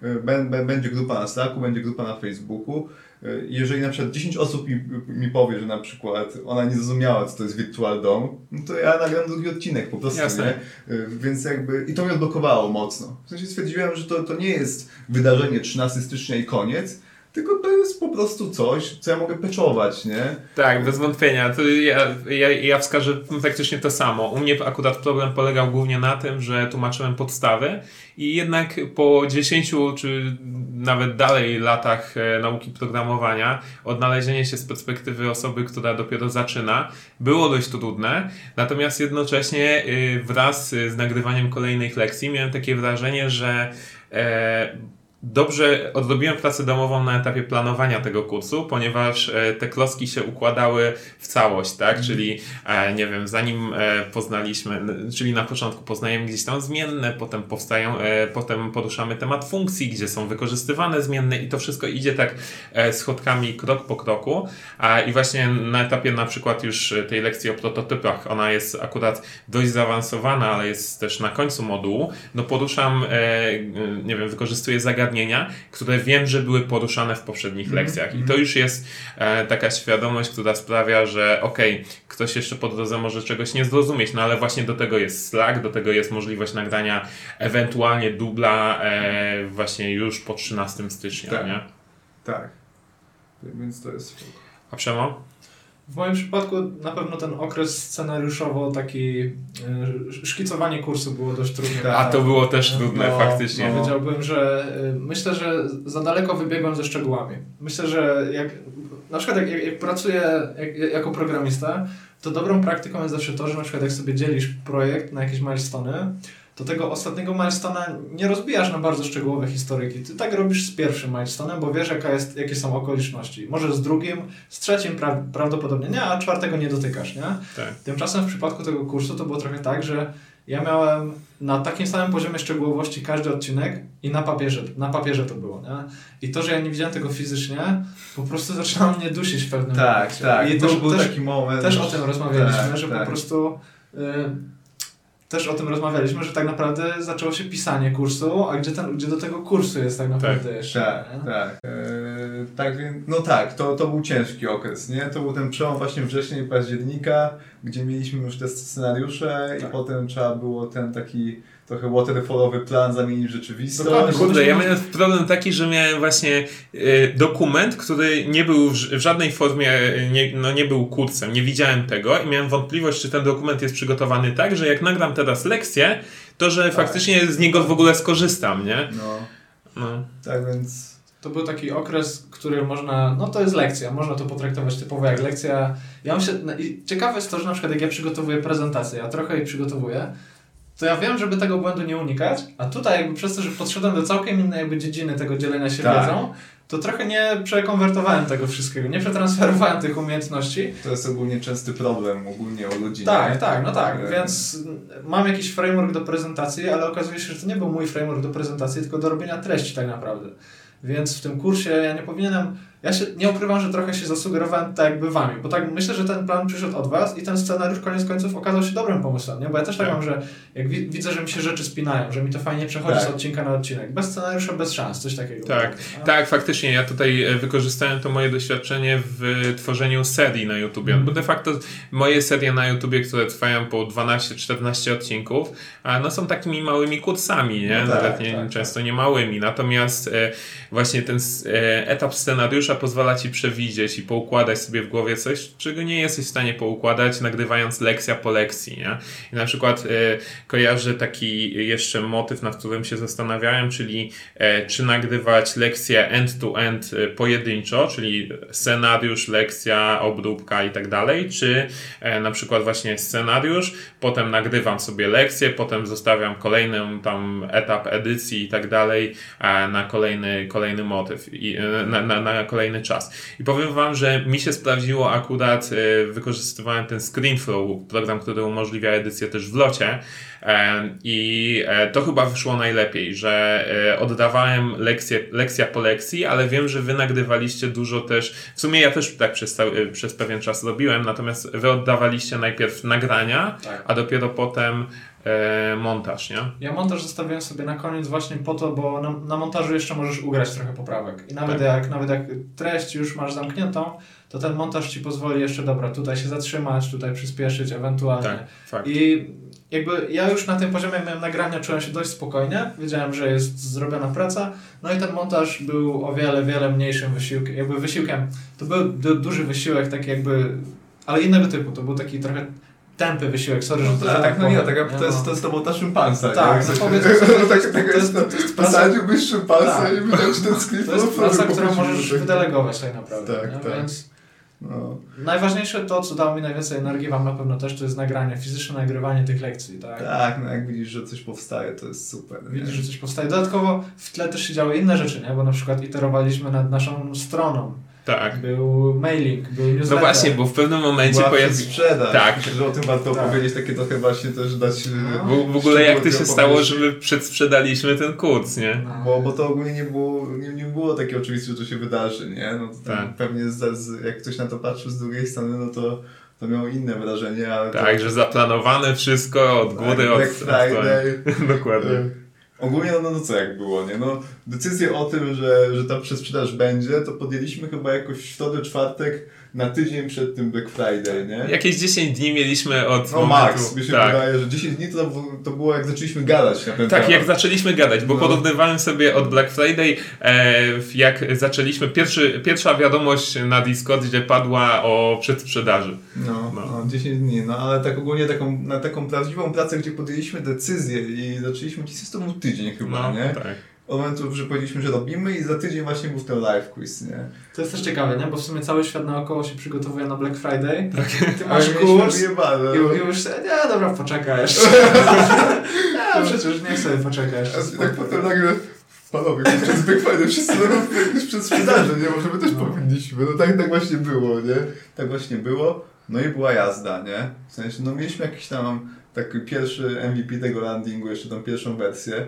Bę- bę- Będzie grupa na Slacku, będzie grupa na Facebooku. Yy, Jeżeli na przykład 10 osób mi, mi powie, że na przykład ona nie zrozumiała, co to jest Virtual Dom, no to ja nagram drugi odcinek po prostu, Jasne. nie? Y, Więc jakby, i to mnie odblokowało mocno. W sensie stwierdziłem, że to, to nie jest wydarzenie 13 stycznia i koniec, tylko to jest po prostu coś, co ja mogę peczować, nie? Tak, bez wątpienia. To ja, ja, ja wskażę praktycznie to samo. U mnie akurat problem polegał głównie na tym, że tłumaczyłem podstawy i jednak po 10 czy nawet dalej latach e, nauki programowania, odnalezienie się z perspektywy osoby, która dopiero zaczyna, było dość trudne. Natomiast jednocześnie y, wraz z nagrywaniem kolejnych lekcji miałem takie wrażenie, że e, dobrze odrobiłem pracę domową na etapie planowania tego kursu, ponieważ e, te klocki się układały w całość, tak? Czyli, e, nie wiem, zanim e, poznaliśmy, czyli na początku poznajemy gdzieś tam zmienne, potem powstają, potem poruszamy temat funkcji, gdzie są wykorzystywane zmienne i to wszystko idzie tak schodkami krok po kroku. A, I właśnie na etapie na przykład już tej lekcji o prototypach, ona jest akurat dość zaawansowana, ale jest też na końcu modułu, no poruszam, nie wiem, wykorzystuję zagadnienia zagadnienia, które wiem, że były poruszane w poprzednich Mhm. lekcjach. I to już jest e, taka świadomość, która sprawia, że okej, okay, ktoś jeszcze po drodze może czegoś nie zrozumieć, no ale właśnie do tego jest Slack, do tego jest możliwość nagrania ewentualnie dubla e, właśnie już po 13 stycznia, tak. nie? Tak. Więc to jest. A Przemo? W moim przypadku na pewno ten okres scenariuszowo taki y, szkicowanie kursu było dość trudne. A to było też trudne no, faktycznie. No. Powiedziałbym, że y, myślę, że za daleko wybiegłem ze szczegółami. Myślę, że jak na przykład jak, jak, pracuję jak, jako programista, to dobrą praktyką jest zawsze to, że na przykład jak sobie dzielisz projekt na jakieś milestony, to tego ostatniego milestona nie rozbijasz na bardzo szczegółowe historyki. Ty tak robisz z pierwszym milestonem, bo wiesz, jaka jest, jakie są okoliczności. Może z drugim, z trzecim pra prawdopodobnie nie, a czwartego nie dotykasz, nie? Tak. Tymczasem w przypadku tego kursu to było trochę tak, że ja miałem na takim samym poziomie szczegółowości każdy odcinek i na papierze, na papierze to było, nie? I to, że ja nie widziałem tego fizycznie, po prostu zaczynało mnie dusić w pewnym Tak, momencie. tak. I to też, był też, taki moment. też o tym rozmawialiśmy, tak, że tak. po prostu... Y też o tym rozmawialiśmy, że tak naprawdę zaczęło się pisanie kursu, a gdzie, ten, gdzie do tego kursu jest tak naprawdę Tak, jeszcze. Tak, nie? tak. Eee, tak więc, no tak, to, to był ciężki okres, nie? To był ten przełom właśnie września i października, gdzie mieliśmy już te scenariusze Tak. i potem trzeba było ten taki trochę waterfallowy plan zamienić w rzeczywistość. Dokładnie. Kurde, ja miałem problem taki, że miałem właśnie y, dokument, który nie był w, w żadnej formie, y, nie, no nie był kursem, nie widziałem tego i miałem wątpliwość, czy ten dokument jest przygotowany tak, że jak nagram teraz lekcję, to że faktycznie z niego w ogóle skorzystam, nie? No, No. tak więc... To był taki okres, który można, no to jest lekcja, można to potraktować typowo jak lekcja. Ja myślę, no i ciekawe jest to, że na przykład jak ja przygotowuję prezentację, ja trochę jej przygotowuję, to ja wiem, żeby tego błędu nie unikać, a tutaj jakby przez to, że podszedłem do całkiem innej jakby dziedziny tego dzielenia się Tak. wiedzą, to trochę nie przekonwertowałem tego wszystkiego, nie przetransferowałem tych umiejętności. To jest ogólnie częsty problem ogólnie u ludzi. Tak, nie? tak, no tak, E, więc mam jakiś framework do prezentacji, ale okazuje się, że to nie był mój framework do prezentacji, tylko do robienia treści tak naprawdę. Więc w tym kursie ja nie powinienem, ja się nie ukrywam, że trochę się zasugerowałem tak jakby wami, bo tak myślę, że ten plan przyszedł od was i ten scenariusz koniec końców okazał się dobrym pomysłem, nie? Bo ja też tak Tak. mam, że jak wi widzę, że mi się rzeczy spinają, że mi to fajnie przechodzi Tak. z odcinka na odcinek, bez scenariusza, bez szans, coś takiego. Tak, No. tak, faktycznie. Ja tutaj e, wykorzystałem to moje doświadczenie w tworzeniu serii na YouTubie. Bo de facto moje serie na YouTubie, które trwają po 12-14 odcinków, no są takimi małymi kursami, nie? No tak, Nawet nie, tak, często nie małymi. Natomiast e, właśnie ten e, etap scenariusza pozwala ci przewidzieć i poukładać sobie w głowie coś, czego nie jesteś w stanie poukładać, nagrywając lekcja po lekcji, nie? I na przykład e, kojarzę taki jeszcze motyw, nad którym się zastanawiałem, czyli e, czy nagrywać lekcję end-to-end e, pojedynczo, czyli scenariusz, lekcja, obróbka i tak dalej, czy na przykład właśnie scenariusz, potem nagrywam sobie lekcję, potem zostawiam kolejny tam etap edycji i tak dalej na kolejny, kolejny motyw, i, na, na, na kolejny czas. I powiem Wam, że mi się sprawdziło akurat, e, wykorzystywałem ten ScreenFlow, program, który umożliwia edycję też w locie, E, I e, to chyba wyszło najlepiej, że e, oddawałem lekcję, lekcja po lekcji, ale wiem, że wy nagrywaliście dużo też. W sumie ja też tak przez, przez pewien czas robiłem, natomiast wy oddawaliście najpierw nagrania, Tak. a dopiero potem montaż, nie? Ja montaż zostawiłem sobie na koniec właśnie po to, bo na, na montażu jeszcze możesz ugrać trochę poprawek. I nawet, Tak. jak, nawet jak treść już masz zamkniętą, to ten montaż ci pozwoli jeszcze, dobra, tutaj się zatrzymać, tutaj przyspieszyć ewentualnie. Tak, fakt. I jakby ja już na tym poziomie miałem nagrania, czułem się dość spokojnie, wiedziałem, że jest zrobiona praca, no i ten montaż był o wiele, wiele mniejszym wysiłkiem, jakby wysiłkiem, to był du duży wysiłek, taki jakby, ale innego typu, to był taki trochę tępy wysiłek, sorry, że to że tak, tak no nie, powiem, tak, to, jest, to jest robota szympansa. Tak, nie? no powiedzmy no, to tak, tak to jest, jest- to jest praca- szympansa Tak. i wydać ten skrypt. To jest no, praca, którą że możesz tak- wydelegować tak naprawdę. Tak, nie? tak. Więc No. najważniejsze to, co dało mi najwięcej energii, Wam na pewno też, to jest nagranie, fizyczne nagrywanie tych lekcji. Tak? Tak, no jak widzisz, że coś powstaje, to jest super. nie? Widzisz, że coś powstaje. Dodatkowo w tle też się działy inne rzeczy, nie? bo na przykład iterowaliśmy nad naszą stroną. Tak. Był mailing, był No newsletter. właśnie, bo w pewnym momencie Była pojawił. sprzedaż. Tak. Myślę, że o tym warto Tak. opowiedzieć, takie trochę właśnie też dać... No. e, W, w ogóle jak to się stało, że my przedsprzedaliśmy ten kurs, nie? No. Bo, bo to ogólnie nie było, nie, nie było takie oczywiste, że to się wydarzy, nie? No to Tak. pewnie z, z, jak ktoś na to patrzył z drugiej strony, no to, to miało inne wrażenie, ale Tak, to, że zaplanowane wszystko od góry, od Black Friday. Dokładnie. Ogólnie, no, no, no co jak było, nie? No, decyzję o tym, że, że ta przesprzedaż będzie, to podjęliśmy chyba jakoś w środę, czwartek, na tydzień przed tym Black Friday, nie? Jakieś 10 dni mieliśmy od No momentu... max, mi się tak. wydaje, że 10 dni to, to było jak zaczęliśmy gadać na ten Tak, temat. jak zaczęliśmy gadać, bo No. porównywałem sobie od Black Friday, e, jak zaczęliśmy, pierwszy, pierwsza wiadomość na Discordzie padła o przedsprzedaży. No, No. no. 10 dni, no ale tak ogólnie taką, na taką prawdziwą pracę, gdzie podjęliśmy decyzję i zaczęliśmy to był tydzień chyba, No, nie? tak. Od momentu, że powiedzieliśmy, że robimy i za tydzień właśnie był ten live quiz, nie? To jest też ciekawe, nie? Bo w sumie cały świat naokoło się przygotowuje na Black Friday. Ty Ale masz kurs wyjebane. i, już nie, dobra, poczekaj jeszcze. nie, przecież nie sobie poczekaj jeszcze. A tak potem nagle Panowie, przez Black Friday wszyscy przed sprzedaży, nie? Może my też No. powinniśmy. No tak, tak właśnie było, nie? Tak właśnie było. No i była jazda, nie? W sensie, no mieliśmy jakiś tam taki pierwszy MVP tego landingu, jeszcze tą pierwszą wersję.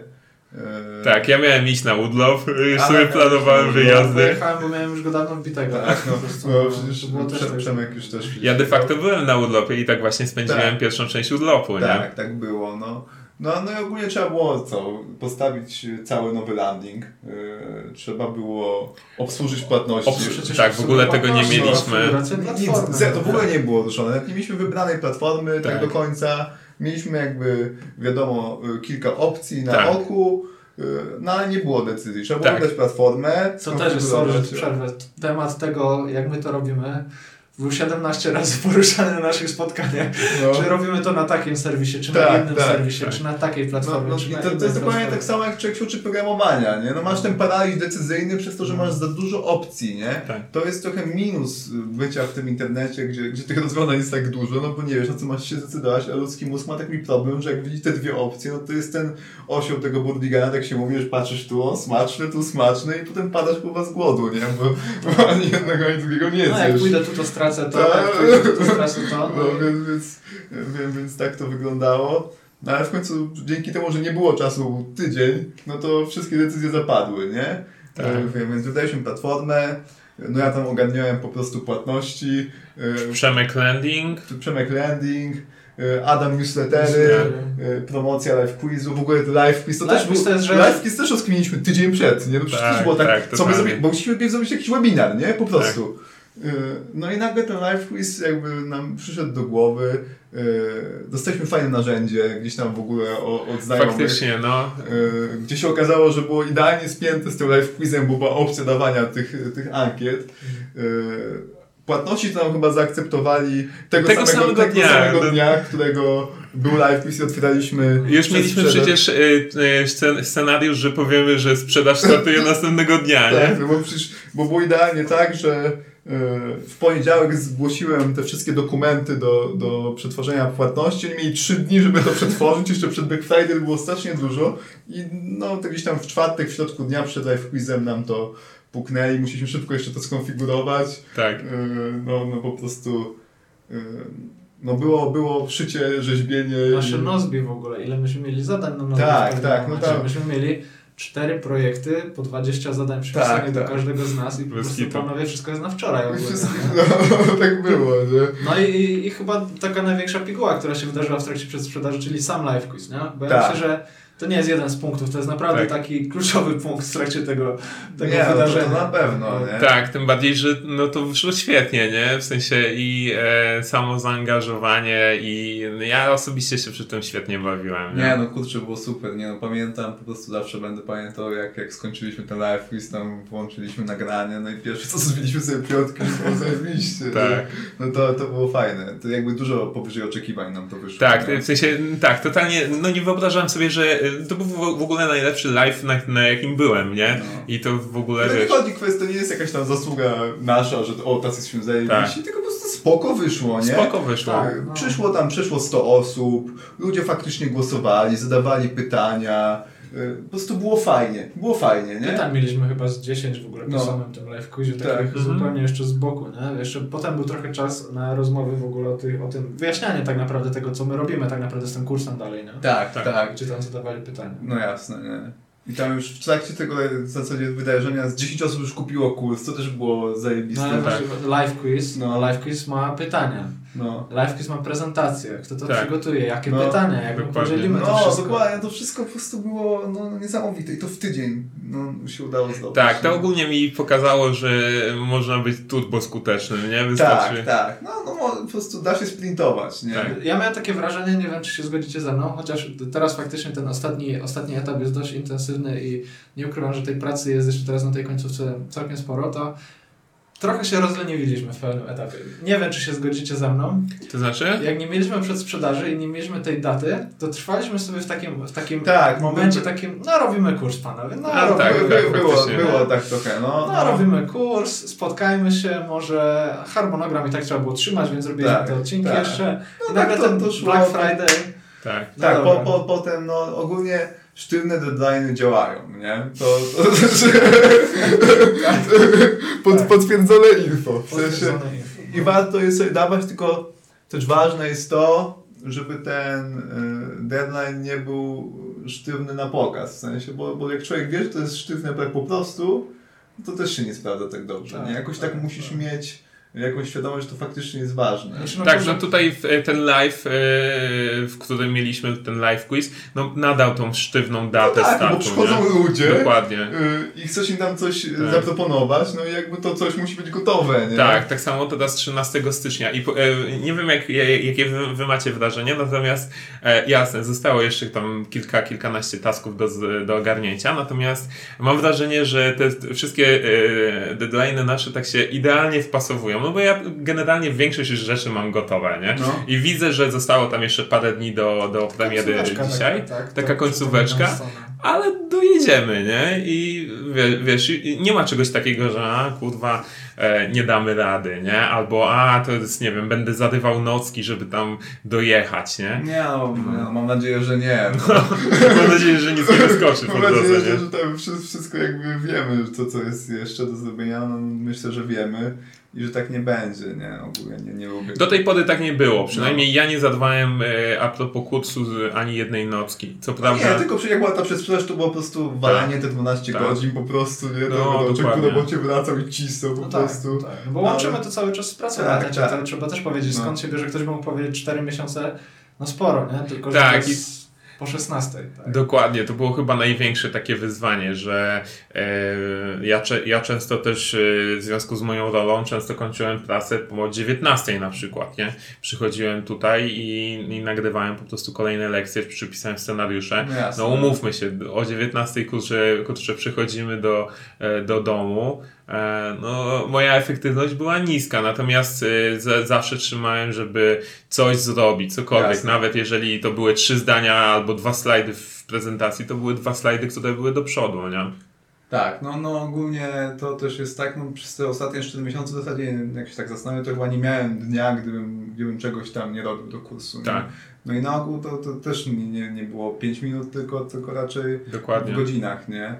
Eee, Tak, ja miałem iść na Woodlove, już sobie tak, planowałem no, wyjazdy. Pojechałem, bo miałem już go dawno wbitego. Tak, no, Po prostu, no no, przecież to było też tak. Przemek już też... Ja de facto byłem na Woodlopie i tak właśnie spędziłem Tak. pierwszą część Woodlopu, nie? Tak, tak było, no. No, no i ogólnie trzeba było co? Postawić cały nowy landing. Yy, trzeba było obsłużyć płatności. Obsłużyć- Przecież tak, w ogóle tego nie mieliśmy. Nic, ze- to w ogóle nie było ruszone. Nie mieliśmy wybranej platformy tak, Tak. do końca. Mieliśmy jakby, wiadomo, y, kilka opcji na Tak. oku, y, no ale nie było decyzji. Trzeba było Tak. platformę. To też jest, sorry, przerwę. Temat tego, jak my to robimy, był 17 razy poruszany na naszych spotkaniach. No. Czy robimy to na takim serwisie, czy Tak, na innym tak, serwisie, tak. czy na takiej No, platformie, no, na to, to innej jest dokładnie tak samo jak człowiek się uczy programowania, nie? No masz ten paraliż decyzyjny przez to, że masz za dużo opcji, nie? Tak. To jest trochę minus bycia w tym internecie, gdzie, gdzie tych rozwiązań jest tak dużo, no bo nie wiesz, na co masz się zdecydować, a ludzki mózg ma taki problem, że jak widzi te dwie opcje, no to jest ten osioł tego Burdigana, tak się mówi, że patrzysz tu, o, smaczny, tu smaczny i potem padasz chyba z głodu, nie? Bo, bo ani jednego, ani drugiego nie No jak pójdę tu, to stracę to, Tak. tu, to stracę to. No, No, i- więc, więc, więc, tak to wyglądało. No ale w końcu dzięki temu, że nie było czasu tydzień, no to wszystkie decyzje zapadły, nie? Tak. E, Wiem, więc wydaliśmy platformę, no ja tam ogarniałem po prostu płatności, e, Przemek Landing. Przemek Landing, e, Adam newslettery, e, promocja live quizu, w ogóle live quiz to Live też quiz live quiz też rozkminiliśmy tydzień przed, nie? No przecież Tak, też było tak, tak, co my zrobili, bo zrobić jakiś webinar, nie? Po prostu. Tak. Y, No i nagle ten live quiz jakby nam przyszedł do głowy. y, Dostaliśmy fajne narzędzie gdzieś tam w ogóle od znajomych. Faktycznie, no. y, Gdzie się okazało, że było idealnie spięte z tym live quizem, bo była opcja dawania tych, tych ankiet. Y, Płatności to nam chyba zaakceptowali tego, Tego samego, samego dnia. samego Do- dnia, którego był live quiz i otwieraliśmy. Już mieliśmy sprzedaż. przecież y, y, scen- scenariusz, że powiemy, że sprzedaż startuje następnego dnia, Tak, nie? no bo przecież bo było idealnie tak, że w poniedziałek zgłosiłem te wszystkie dokumenty do, do przetworzenia płatności. Oni mieli trzy dni, żeby to przetworzyć. Jeszcze przed Black Friday było strasznie dużo. I no to gdzieś tam w czwartek, w środku dnia przed live quizem nam to puknęli. Musieliśmy szybko jeszcze to skonfigurować. Tak. Y, no, no po prostu y, no było, było szycie, rzeźbienie. Nasze i- Nozbi w ogóle, ile myśmy mieli zadań na Nozbi Tak, tak, no tak. Myśmy mieli cztery projekty, po 20 zadań przypisanych Tak, do tak. każdego z nas i po prostu panowie wszystko jest na wczoraj ogólnie. No, tak było, nie? No i, i, i chyba taka największa piguła, która się wydarzyła w trakcie przedsprzedaży, czyli sam live quiz, nie? Bo ja Tak. myślę, że to nie jest jeden z punktów, to jest naprawdę Tak. taki kluczowy punkt w trakcie tego, tego Nie, no to- wydarzenia. to na pewno, nie? Tak, tym bardziej, że no to wyszło świetnie, nie? W sensie i e, samo zaangażowanie i ja osobiście się przy tym świetnie bawiłem, nie? Nie, no kurczę, było super, nie no, pamiętam, po prostu zawsze będę pamiętał, jak, jak skończyliśmy ten live quiz, tam włączyliśmy nagranie, no i pierwsze co zbiliśmy sobie piątki, było zajebiście. Tak. No to, to było fajne, to jakby dużo powyżej oczekiwań nam to wyszło. Tak, nie? w sensie, tak, totalnie, no nie wyobrażałem sobie, że to był w ogóle najlepszy live, na, na jakim byłem, nie? No. I to w ogóle, Ale nie wiesz, chodzi kwestia, to nie jest jakaś tam zasługa nasza, że o, tacy jesteśmy zajebiści, tylko po prostu spoko wyszło, nie? spoko wyszło. Tak. Tak, Przyszło tam, przyszło 100 osób, ludzie faktycznie głosowali, zadawali pytania, y, po prostu było fajnie, było fajnie, nie? My tam mieliśmy chyba z 10 w ogóle po No. samym tym live quizie, Tak. takich Mhm. zupełnie jeszcze z boku, nie? Jeszcze potem był trochę czas na rozmowy w ogóle o, tych, o tym, wyjaśnianie tak naprawdę tego, co my robimy tak naprawdę z tym kursem dalej, nie? Tak, Tak. tak. Gdzie tam zadawali pytania. No jasne, nie. I tam już w trakcie tego w zasadzie wydarzenia z 10 osób już kupiło kurs, to też było zajebiste. No ale tak. właśnie live quiz, No. no. live quiz ma pytania. No. Live quiz ma prezentację, kto to Tak. przygotuje, jakie No, pytania, jak podzielimy to No, wszystko. dokładnie, to wszystko po prostu było no, niesamowite i to w tydzień no, się udało zdobyć. Tak, to nie? ogólnie mi pokazało, że można być turbo skutecznym, nie? Wystarczy... Tak, tak. No, no po prostu da się sprintować, nie? Tak. Ja miałem takie wrażenie, nie wiem czy się zgodzicie ze mną, chociaż teraz faktycznie ten ostatni, ostatni etap jest dość intensywny i nie ukrywam, że tej pracy jest jeszcze teraz na tej końcówce całkiem sporo, to trochę się rozleniwiliśmy w pewnym etapie. Nie wiem, czy się zgodzicie ze mną. To znaczy? Jak nie mieliśmy przedsprzedaży i nie mieliśmy tej daty, to trwaliśmy sobie w takim, w takim Tak, momencie by- takim, no robimy kurs panowie, no A, robimy, tak, by, tak, by, było, faktycznie. było tak trochę, no. no robimy kurs, spotkajmy się, może harmonogram i tak trzeba było trzymać, więc robiliśmy Tak, te odcinki tak. jeszcze. No I tak, nagle to- ten to Black to- Friday. Tak. No tak, po, po, potem no ogólnie sztywne deadline'y działają, nie? To, to znaczy pod, potwierdzone info. W sensie, info. I warto je sobie dawać, tylko też ważne jest to, żeby ten y, deadline nie był sztywny na pokaz. W sensie, bo, bo jak człowiek wie, że to jest sztywne tak po prostu, to też się nie sprawdza tak dobrze. Tak, nie? Jakoś tak, tak, musisz tak. mieć jakąś świadomość, że to faktycznie jest ważne. Znaczy, no Tak, może- no tutaj e, ten live, e, w którym mieliśmy ten live quiz, no nadał tą sztywną datę tak, startu. bo przychodzą nie? ludzie Dokładnie. y, i chcesz im tam coś Tak. zaproponować, no i jakby to coś musi być gotowe, nie? Tak, tak samo teraz 13 stycznia. I e, nie wiem, jak, e, jakie wy, wy macie wrażenie, natomiast e, jasne, zostało jeszcze tam kilka, kilkanaście tasków do, do ogarnięcia, natomiast mam wrażenie, że te wszystkie e, deadline'y nasze tak się idealnie wpasowują, no bo ja generalnie większość już rzeczy mam gotowe, nie? No. I widzę, że zostało tam jeszcze parę dni do, do premiery Końcóweczka dzisiaj. taka, tak, taka to- końcóweczka. to- to- Ale dojedziemy, nie? I wie- wiesz, nie ma czegoś takiego, że a, kurwa, e, nie damy rady, nie? Albo a, to jest, nie wiem, będę zadywał nocki, żeby tam dojechać, nie? Nie, no, no, mam nadzieję, że nie. Mam nadzieję, że nic nie wyskoczy po Mam nadzieję, drodze, że, nie? że tam wszy- wszystko jakby wiemy, to co jest jeszcze do zrobienia, no myślę, że wiemy i że tak nie będzie, nie? Ogólnie nie, nie lubię. Do tej pory tak nie było. Przynajmniej No. ja nie zadbałem e, a propos kursu z ani jednej nocki. Co prawda... Nie, tylko jak była ta przedsprzedaż, to było po prostu walanie te 12 Tak. godzin po prostu, nie? No, No, to człowiek po robocie wracał i cisnął po No tak, prostu. tak. No bo łączymy to cały czas z pracą Tak, tak. to trzeba też powiedzieć, No. skąd się bierze, ktoś by mógł powiedzieć 4 miesiące, no sporo, nie? Tylko, że Tak, to jest po 16. Tak. Dokładnie, to było chyba największe takie wyzwanie, że e, ja, ja często też e, w związku z moją rolą często kończyłem pracę po 19 na przykład, nie? Przychodziłem tutaj i, i nagrywałem po prostu kolejne lekcje, przypisałem scenariusze. No jasne. No umówmy się, o 19 kurczę, kurczę przychodzimy do, e, do domu. E, No, moja efektywność była niska, natomiast za, zawsze trzymałem, żeby coś zrobić, cokolwiek. Jasne. Nawet jeżeli to były trzy zdania albo dwa slajdy w prezentacji, to były dwa slajdy, które były do przodu, nie? Tak, no, no ogólnie to też jest tak, no przez te ostatnie 4 miesiące w zasadzie, jak się tak zastanawiam, to chyba nie miałem dnia, gdybym, gdybym czegoś tam nie robił do kursu. nie? Tak. No i na ogół to, to też nie, nie, nie było 5 minut, tylko, tylko raczej Dokładnie. w godzinach, nie?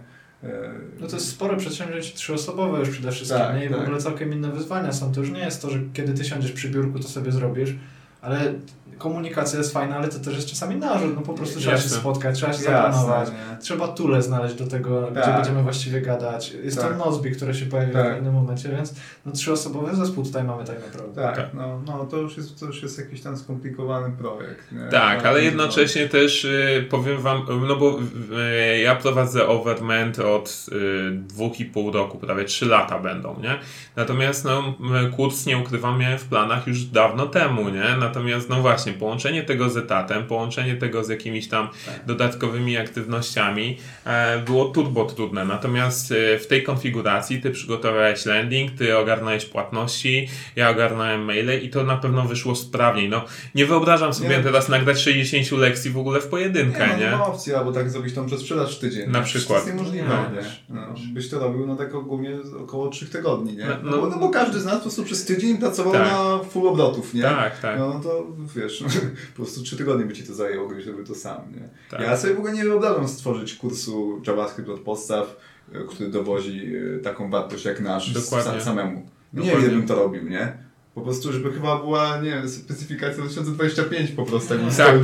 E, No to jest spore przedsięwzięcie trzyosobowe już przede wszystkim, Tak, nie? I w tak. ogóle całkiem inne wyzwania są. To już nie jest to, że kiedy ty siądziesz przy biurku, to sobie zrobisz, ale komunikacja jest fajna, ale to też jest czasami narzut, no po prostu trzeba się spotkać, trzeba się Jasne, zaplanować. Trzeba tule znaleźć do tego, gdzie Tak. będziemy właściwie gadać. Jest Tak. to Nozbi, które się pojawia Tak. w pewnym momencie, więc no trzyosobowy zespół tutaj mamy tak naprawdę. Tak, Tak. No, no to, już jest, to już jest jakiś tam skomplikowany projekt. Nie? Tak, ale no. jednocześnie też y, powiem wam, no bo y, ja prowadzę Overment od y, dwóch i pół roku, prawie trzy lata będą, nie? Natomiast no, m, kurs nie ukrywam miałem w planach już dawno temu, nie? Natomiast no właśnie, połączenie tego z etatem, połączenie tego z jakimiś tam Tak. dodatkowymi aktywnościami e, było turbo trudne. Natomiast e, w tej konfiguracji ty przygotowałeś landing, ty ogarnąłeś płatności, ja ogarnąłem maile i to na pewno wyszło sprawniej. No, nie wyobrażam sobie Nie. teraz nagrać 60 lekcji w ogóle w pojedynkę, Nie, no, nie? nie ma opcji, albo tak zrobić tą przedsprzedaż w tydzień. Na przykład. To jest niemożliwe, Nie, nie? No, byś to robił no tak ogólnie około 3 tygodni, nie? No, No, no- bo, no bo każdy z nas po prostu przez tydzień pracował Tak. na full obrotów, nie? Tak, tak. No to wiesz, po prostu 3 tygodnie by ci to zajęło, gdybyś robił to sam, nie? Tak. Ja sobie w ogóle nie wyobrażam stworzyć kursu JavaScript od podstaw, e, który dowozi e, taką wartość jak nasz Dokładnie. sa- samemu. Nie Dokładnie. wiem, bym to robił, nie? Po prostu, żeby chyba była, nie wiem, specyfikacja 2025 po prostu. Tak, Tak,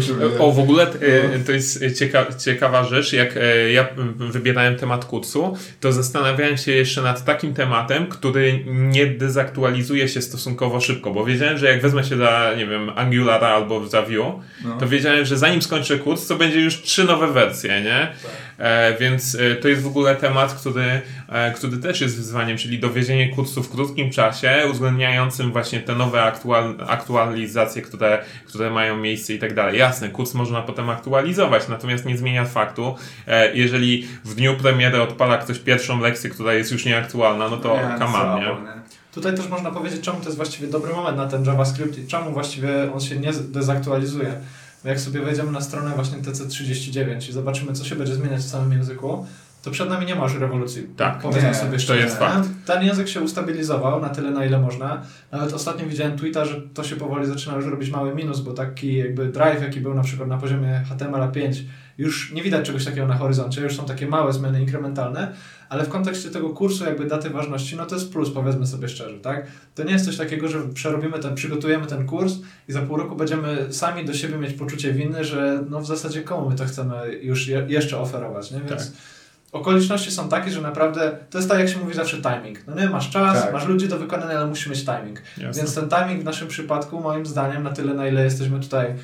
o w ogóle e, to jest cieka ciekawa rzecz, jak e, ja wybierałem temat kursu, to zastanawiałem się jeszcze nad takim tematem, który nie dezaktualizuje się stosunkowo szybko, bo wiedziałem, że jak wezmę się za, nie wiem, Angulara albo za Vue, No. to wiedziałem, że zanim skończę kurs, to będzie już trzy nowe wersje, nie? E, więc e, to jest w ogóle temat, który, e, który też jest wyzwaniem, czyli dowiezienie kursu w krótkim czasie, uwzględniającym właśnie te nowe aktual, aktualizacje, które, które mają miejsce i tak dalej. Jasne, kurs można potem aktualizować, natomiast nie zmienia faktu, e, jeżeli w dniu premiery odpala ktoś pierwszą lekcję, która jest już nieaktualna, no to Nie, słabo, nie? Tutaj też można powiedzieć, czemu to jest właściwie dobry moment na ten JavaScript i czemu właściwie on się nie dezaktualizuje. Bo jak sobie wejdziemy na stronę właśnie TC39 i zobaczymy, co się będzie zmieniać w samym języku, to przed nami nie ma już rewolucji. Tak. Powiedzmy Nie, sobie to szczerze. jest fakt. Ten język się ustabilizował na tyle, na ile można. Nawet ostatnio widziałem tweeta, że to się powoli zaczyna już robić mały minus, bo taki jakby drive, jaki był na przykład na poziomie HTML5, już nie widać czegoś takiego na horyzoncie, już są takie małe zmiany inkrementalne, ale w kontekście tego kursu jakby daty ważności, no to jest plus, powiedzmy sobie szczerze, tak? To nie jest coś takiego, że przerobimy ten, przygotujemy ten kurs i za pół roku będziemy sami do siebie mieć poczucie winy, że no w zasadzie komu my to chcemy już je, jeszcze oferować, nie? Więc okoliczności są takie, że naprawdę to jest tak, jak się mówi zawsze timing. No nie, masz czas, Tak. masz ludzi do wykonania, ale musisz mieć timing. Jasne. Więc ten timing w naszym przypadku, moim zdaniem, na tyle, na ile jesteśmy tutaj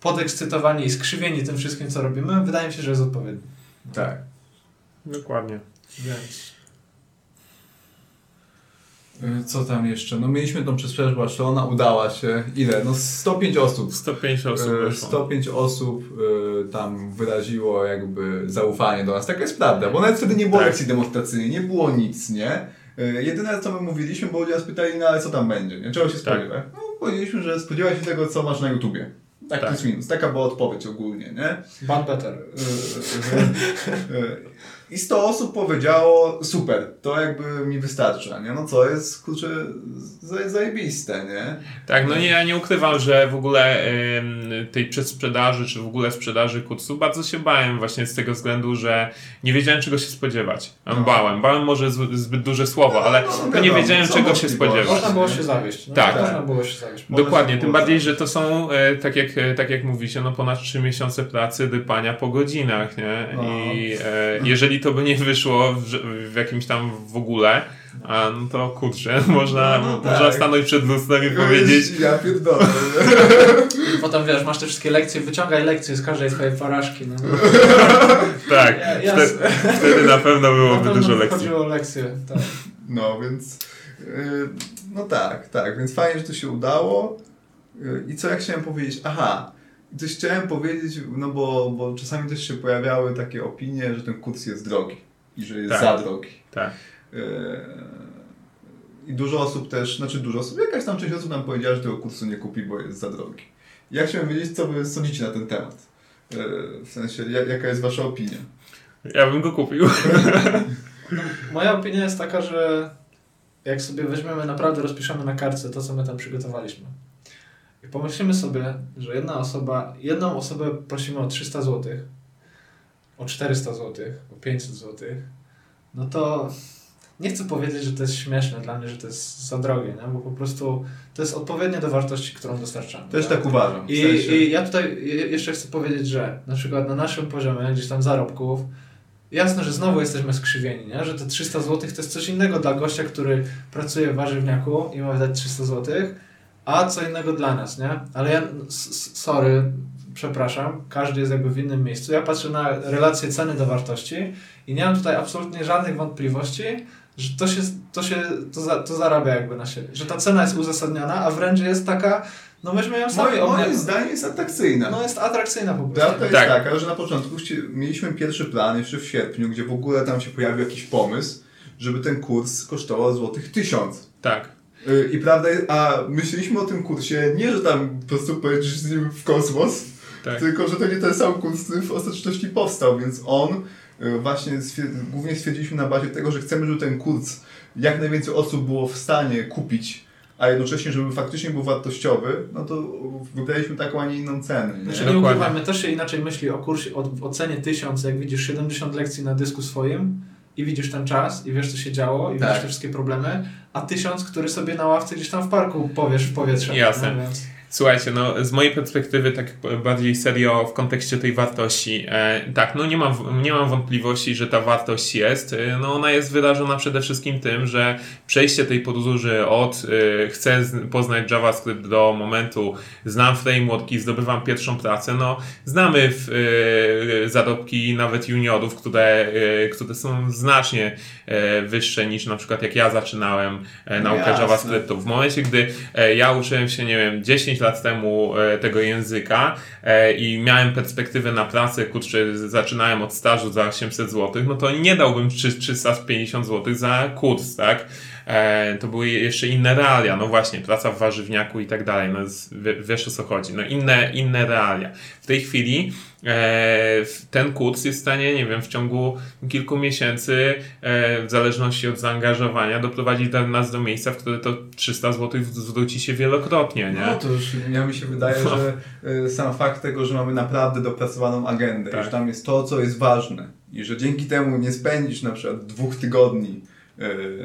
podekscytowani i skrzywieni tym wszystkim, co robimy, wydaje mi się, że jest odpowiedni. Tak. Dokładnie. Więc... Y, Co tam jeszcze? No mieliśmy tą przesprzeż Barcelona, udała się. Ile? No 105 osób. 105 osób E, weszło. 105 osób e, tam wyraziło jakby zaufanie do nas. Taka jest prawda, bo nawet wtedy nie było Tak. lekcji demonstracyjnej, nie było nic, nie? E, Jedyne co my mówiliśmy, bo ludzie nas pytali, no ale co tam będzie, nie? Czego się spodziewa? No powiedzieliśmy, że spodziewaj się tego, co masz na YouTubie. Tak, Tak. plus minus. Taka była odpowiedź ogólnie, nie? Bad better. I 100 osób powiedziało, super, to jakby mi wystarcza, nie? No co jest, kurczę, za- zajebiste, nie? Tak, no nie, ja nie ukrywam, że w ogóle ym, tej przedsprzedaży, czy w ogóle sprzedaży kursu bardzo się bałem właśnie z tego względu, że nie wiedziałem czego się spodziewać. No. Bałem, bałem może z- zbyt duże słowo, ale no, to nie wiedziałem czego się spodziewać. Można było się zawieść. No, Tak. Można było się zawieść. Dokładnie, tym bardziej, zawieść. że to są, e, tak jak, e, tak jak mówi się, no ponad 3 miesiące pracy, dypania po godzinach, nie? No. I e, jeżeli to by nie wyszło w, w jakimś tam w ogóle, a, no to kurczę, można, No, no można tak. stanąć przed lustrem i powiedzieć, Ja pierdolę. I potem wiesz, masz te wszystkie lekcje, wyciągaj lekcje z każdej swojej porażki. No. tak, Ja- wtedy, wtedy na pewno Na byłoby pewno dużo lekcji. chodziło o lekcje. Tak. No, więc. yy, No tak, tak, więc fajnie, że to się udało. Yy, I co ja chciałem powiedzieć? Aha, i coś chciałem powiedzieć, no bo, bo czasami też się pojawiały takie opinie, że ten kurs jest drogi i że jest Tak. za drogi. Tak. Yy, I dużo osób też, znaczy dużo osób, jakaś tam część osób nam powiedziała, że tego kursu nie kupi, bo jest za drogi. Ja chciałem wiedzieć, co wy sądzicie na ten temat. Yy, W sensie, ja- jaka jest wasza opinia? Ja bym go kupił. Moja opinia jest taka, że jak sobie weźmiemy, naprawdę rozpiszemy na kartce to, co my tam przygotowaliśmy. I pomyślimy sobie, że jedna osoba, jedną osobę prosimy o 300 zł, o 400 zł, o 500 zł, no to nie chcę powiedzieć, że to jest śmieszne dla mnie, że to jest za drogie, nie? bo po prostu to jest odpowiednie do wartości, którą dostarczamy. Też tak uważam. W I, sensie- I ja tutaj je- jeszcze chcę powiedzieć, że na przykład na naszym poziomie gdzieś tam zarobków, jasne, że znowu jesteśmy skrzywieni, nie? że te 300 zł to jest coś innego dla gościa, który pracuje w warzywniaku i ma wydać 300 zł, a co innego dla nas, nie? Ale ja, sorry, przepraszam, każdy jest jakby w innym miejscu. Ja patrzę na relację ceny do wartości i nie mam tutaj absolutnie żadnych wątpliwości, że to się, to się to, za, to zarabia jakby na siebie. Że ta cena jest uzasadniona, a wręcz jest taka, no myśmy ją sami Moim, moim obnia- zdaniem jest atrakcyjna. no jest atrakcyjna po prostu. Prawda jest Tak. taka, że na początku mieliśmy pierwszy plan jeszcze w sierpniu, gdzie w ogóle tam się pojawił jakiś pomysł, żeby ten kurs kosztował złotych tysiąc. Tak. Yy, I prawda, jest- a myśleliśmy o tym kursie nie, że tam po prostu pojedziesz z nim w kosmos, Tak. tylko że to nie ten sam kurs który w ostateczności powstał, więc on yy, właśnie głównie stwierdziliśmy na bazie tego, że chcemy, żeby ten kurs jak najwięcej osób było w stanie kupić, a jednocześnie, żeby faktycznie był wartościowy, no to wybraliśmy taką, a nie inną cenę. Nie? Znaczy nie Dokładnie. ukrywajmy, też się inaczej myśli o kursie, o, o cenie 1000, jak widzisz 70 lekcji na dysku swoim, i widzisz ten czas i wiesz, co się działo i Tak. widzisz te wszystkie problemy, a tysiąc, który sobie na ławce gdzieś tam w parku powiesz w powietrze. Jasne. No, więc... Słuchajcie, no z mojej perspektywy, tak bardziej serio w kontekście tej wartości, e, tak, no nie mam, nie mam wątpliwości, że ta wartość jest. E, no ona jest wyrażona przede wszystkim tym, że przejście tej podróży od e, chcę poznać JavaScript do momentu znam frameworki, zdobywam pierwszą pracę, no znamy w, e, zarobki nawet juniorów, które, e, które są znacznie e, wyższe niż na przykład jak ja zaczynałem No naukę jasne. JavaScriptu. W momencie, gdy ja uczyłem się, nie wiem, 10 lat temu e, tego języka e, i miałem perspektywę na pracę, kurczę, zaczynałem od stażu za 800 zł, no to nie dałbym trzy- 350 zł za kurs, tak? E, to były jeszcze inne realia, no właśnie, praca w warzywniaku i tak dalej, no wiesz o co chodzi, no inne, inne realia. W tej chwili ten kurs jest w stanie, nie wiem, w ciągu kilku miesięcy, e, w zależności od zaangażowania, doprowadzić do, nas do miejsca, w które to 300 zł zwróci się wielokrotnie, nie? No to już ja mi się wydaje, No. że y, sam fakt tego, że mamy naprawdę dopracowaną agendę, Tak. że tam jest to, co jest ważne i że dzięki temu nie spędzisz na przykład dwóch tygodni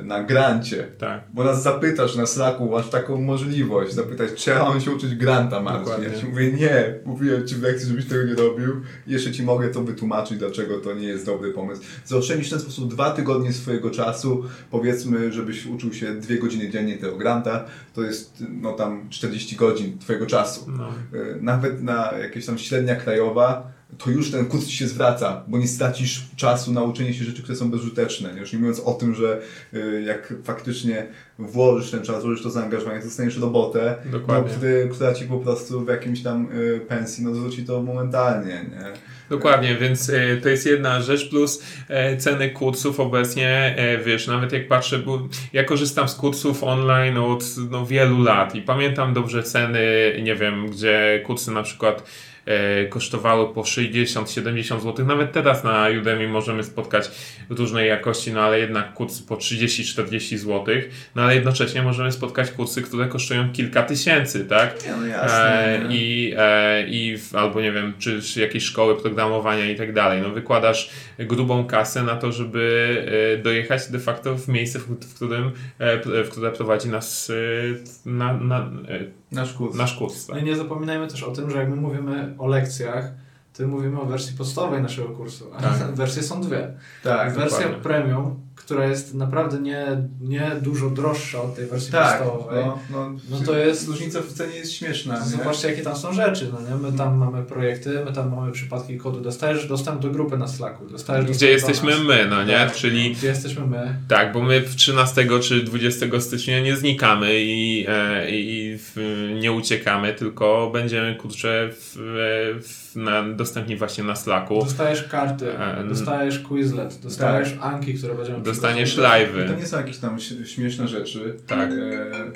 na grancie, Tak. bo nas zapytasz na Slacku, masz taką możliwość, zapytać, czy ja mam się uczyć granta. Dokładnie. Ja ci mówię, nie, mówiłem ci w lekcji, żebyś tego nie robił. Jeszcze ci mogę to wytłumaczyć, dlaczego to nie jest dobry pomysł. Zaoszczędzisz w ten sposób dwa tygodnie swojego czasu, powiedzmy, żebyś uczył się dwie godziny dziennie tego granta, to jest no tam 40 godzin twojego czasu. No. Y, Nawet na jakieś tam średnia krajowa, to już ten kurs ci się zwraca, bo nie stracisz czasu na uczenie się rzeczy, które są bezużyteczne. Już nie mówiąc o tym, że y, jak faktycznie włożysz ten czas, włożysz to zaangażowanie, to dostaniesz robotę, no, Dokładnie. który, która ci po prostu w jakimś tam y, pensji no, zwróci to momentalnie. Nie? Dokładnie, więc e, to jest jedna rzecz, plus e, ceny kursów obecnie, e, wiesz, nawet jak patrzę, bo ja korzystam z kursów online od no, wielu lat i pamiętam dobrze ceny, nie wiem, gdzie kursy na przykład kosztowały po 60-70 zł. Nawet teraz na Udemy możemy spotkać różnej jakości, no ale jednak kursy po 30-40 zł, no ale jednocześnie możemy spotkać kursy, które kosztują kilka tysięcy, tak? No E, jasne. nie? I, e, i albo nie wiem, czy, czy jakieś szkoły programowania i tak dalej. No wykładasz grubą kasę na to, żeby e, dojechać de facto w miejsce, w, którym e, w które prowadzi nas e, na, na, e, Nasz kurs. nasz kurs. No Tak? i nie zapominajmy też o tym, że jak my mówimy o lekcjach, to mówimy o wersji podstawowej naszego kursu, a Tak. wersje są dwie. tak, Wersja dokładnie. premium, która jest naprawdę nie, nie dużo droższa od tej wersji tak. podstawowej. No, no, No to jest- Różnica w cenie jest śmieszna. nie? Zobaczcie, jakie tam są rzeczy. No nie? My tam mamy projekty, my tam mamy przypadki kodu. Dostajesz dostęp do grupy na Slacku. Dostajesz dostęp Gdzie do jesteśmy nas. my, no nie? Tak, Czyli Gdzie jesteśmy my. tak, bo my w 13 czy 20 stycznia nie znikamy i, e, i w, nie uciekamy, tylko będziemy kurczę w, w, na, dostępni właśnie na Slacku. Dostajesz karty, E, dostajesz Quizlet, dostajesz Anki, które będziemy Dostaniesz live'y. To nie są jakieś tam śmieszne rzeczy. Tak. E,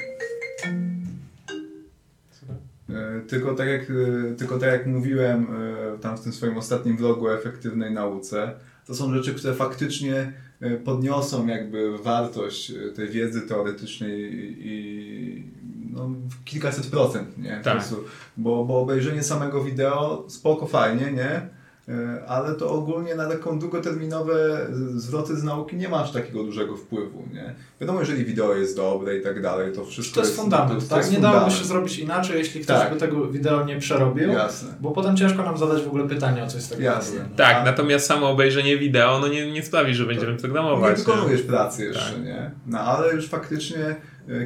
e, tylko, tak jak, e, tylko tak jak mówiłem e, tam w tym swoim ostatnim vlogu o efektywnej nauce, to są rzeczy, które faktycznie podniosą jakby wartość tej wiedzy teoretycznej i no, kilkaset procent, nie? Tak. Bo, bo obejrzenie samego wideo spoko, fajnie, nie? E, Ale to ogólnie na taką długoterminowe zwroty z nauki nie masz takiego dużego wpływu, nie? Wiadomo, jeżeli wideo jest dobre i tak dalej, to wszystko To jest fundament, to tak? jest nie dałoby się zrobić inaczej, jeśli ktoś Tak. by tego wideo nie przerobił, Jasne. bo potem ciężko nam zadać w ogóle pytanie o coś z tego. Jasne. robienia. Tak, A- natomiast samo obejrzenie wideo no nie, nie sprawi, że będziemy Nie programować. wykonujesz pracy jeszcze, Tak. nie? No ale już faktycznie,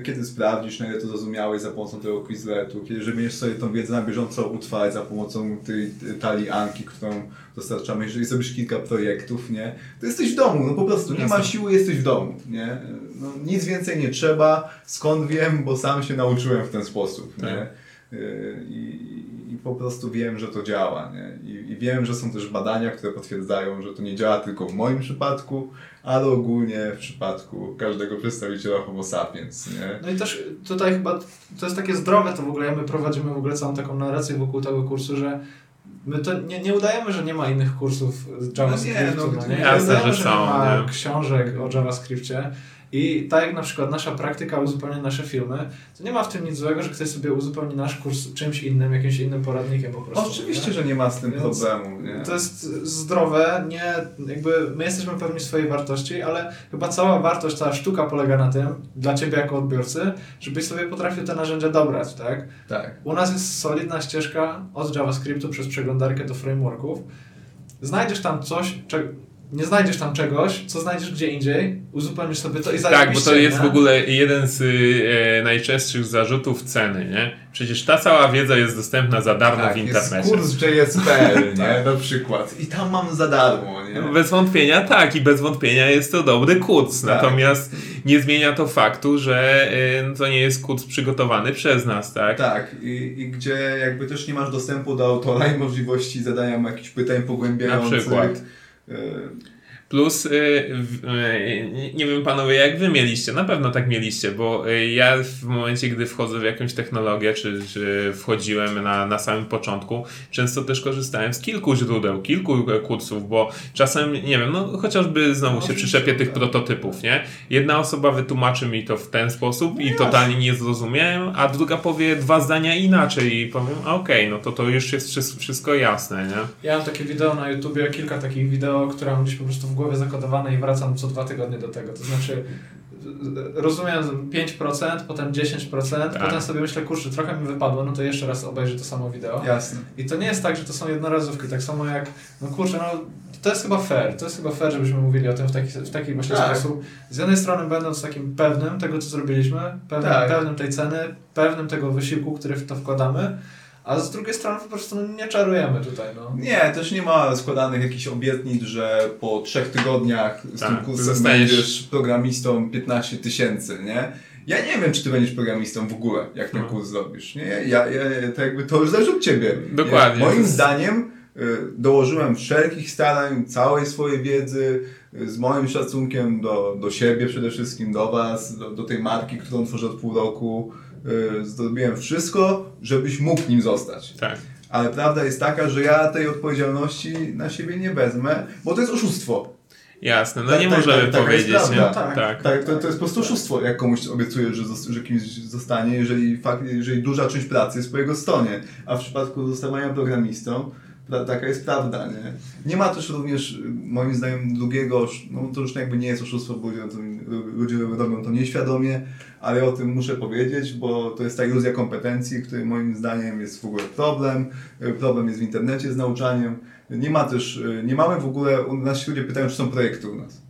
kiedy sprawdzisz, na ile to zrozumiałeś za pomocą tego Quizletu, kiedy że będziesz sobie tą wiedzę na bieżąco utrwalać za pomocą tej talii Anki, którą dostarczamy, jeżeli zrobisz kilka projektów, nie? To jesteś w domu, no po prostu, nie ma siły, jesteś w domu, nie? No, nic więcej nie trzeba, skąd wiem, bo sam się nauczyłem w ten sposób, nie? Y, I, I po prostu wiem, że to działa. Nie? I, I wiem, że są też badania, które potwierdzają, że to nie działa tylko w moim przypadku, ale ogólnie w przypadku każdego przedstawiciela Homo sapiens. Nie? No i też tutaj chyba to jest takie zdrowe to w ogóle, my prowadzimy w ogóle całą taką narrację wokół tego kursu, że my to nie, nie udajemy, że nie ma innych kursów z JavaScriptu, no, no nie, nie, jasne, udajemy, że że są, nie ma nie? książek o JavaScriptie. I tak jak na przykład nasza praktyka uzupełnia nasze filmy, to nie ma w tym nic złego, że ktoś sobie uzupełni nasz kurs czymś innym, jakimś innym poradnikiem po prostu. Oczywiście, nie? że nie ma z tym Więc problemu. Nie? To jest zdrowe, nie, jakby my jesteśmy pewni swojej wartości, ale chyba cała wartość, cała sztuka polega na tym, dla Ciebie jako odbiorcy, żebyś sobie potrafił te narzędzia dobrać, tak? Tak. U nas jest solidna ścieżka od JavaScriptu przez przeglądarkę do frameworków. Znajdziesz tam coś, cze- nie znajdziesz tam czegoś, co znajdziesz gdzie indziej, uzupełnisz sobie to i Tak, bo zajebiście, to jest nie? w ogóle jeden z e, najczęstszych zarzutów ceny, nie? Przecież ta cała wiedza jest dostępna za darmo Tak, w jest internecie. kurs JS.pl, nie? Na przykład. I tam mam za darmo, nie? No, Bez wątpienia tak i bez wątpienia jest to dobry kurs. Tak. Natomiast nie zmienia to faktu, że e, to nie jest kurs przygotowany przez nas, tak? Tak, i, i gdzie jakby też nie masz dostępu do autora i możliwości zadania mu jakichś pytań pogłębiających. Na przykład. Y, Plus, y, w- y, nie- wiem panowie, jak wy mieliście, na pewno tak mieliście, bo y, ja w momencie, gdy wchodzę w jakąś technologię, czy, czy wchodziłem na, na samym początku, często też korzystałem z kilku źródeł, kilku e, kursów, bo czasem, nie wiem, no chociażby znowu się przyczepię tych prototypów, nie? Jedna osoba wytłumaczy mi to w ten sposób i jasne. totalnie nie zrozumiałem, a druga powie dwa zdania inaczej i powiem, a okej, no to to już jest wszystko, wszystko jasne, nie? Ja mam takie wideo na YouTubie, kilka takich wideo, które mam gdzieś po prostu w głowie zakodowane i wracam co dwa tygodnie do tego. To znaczy, rozumiem 5%, potem 10%, Tak. potem sobie myślę, kurczę, trochę mi wypadło, no to jeszcze raz obejrzę to samo wideo. jasne. I to nie jest tak, że to są jednorazówki, tak samo jak, no kurczę, no to jest chyba fair, to jest chyba fair, żebyśmy mówili o tym w taki, w taki właśnie Tak. sposób. Z jednej strony będąc takim pewnym tego, co zrobiliśmy, pewnym, Tak. pewnym tej ceny, pewnym tego wysiłku, który w to wkładamy, a z drugiej strony po prostu no, nie czarujemy tutaj, no. Nie, też nie ma składanych jakichś obietnic, że po trzech tygodniach z Tak, tym kursem zostaniesz- będziesz programistą 15 tysięcy, nie? Ja nie wiem, czy ty będziesz programistą w ogóle, jak ten No. kurs zrobisz, nie? Ja, ja, to jakby to już zależy od ciebie. Dokładnie. Nie? Moim zdaniem y, dołożyłem wszelkich starań, całej swojej wiedzy, y, z moim szacunkiem do, do siebie przede wszystkim, do was, do, do tej marki, którą tworzę od pół roku. Y, Zrobiłem wszystko, żebyś mógł nim zostać. Tak. Ale prawda jest taka, że ja tej odpowiedzialności na siebie nie wezmę, bo to jest oszustwo. Jasne, no Tak, nie tak, możemy tak, taka powiedzieć, jest nie? Tak. tak. Tak, to, to jest po prostu oszustwo, jak komuś obiecujesz, że, że kimś zostanie, jeżeli, fakt, jeżeli duża część pracy jest po jego stronie. A w przypadku zostawania programistą, taka jest prawda, nie? Nie ma też również, moim zdaniem, drugiego, no to już jakby nie jest oszustwo, bo ludzie, ludzie robią to nieświadomie, ale o tym muszę powiedzieć, bo to jest ta iluzja kompetencji, który moim zdaniem jest w ogóle problem. Problem jest w internecie z nauczaniem. Nie ma też, nie mamy w ogóle, u nas ludzie pytają, czy są projekty u nas.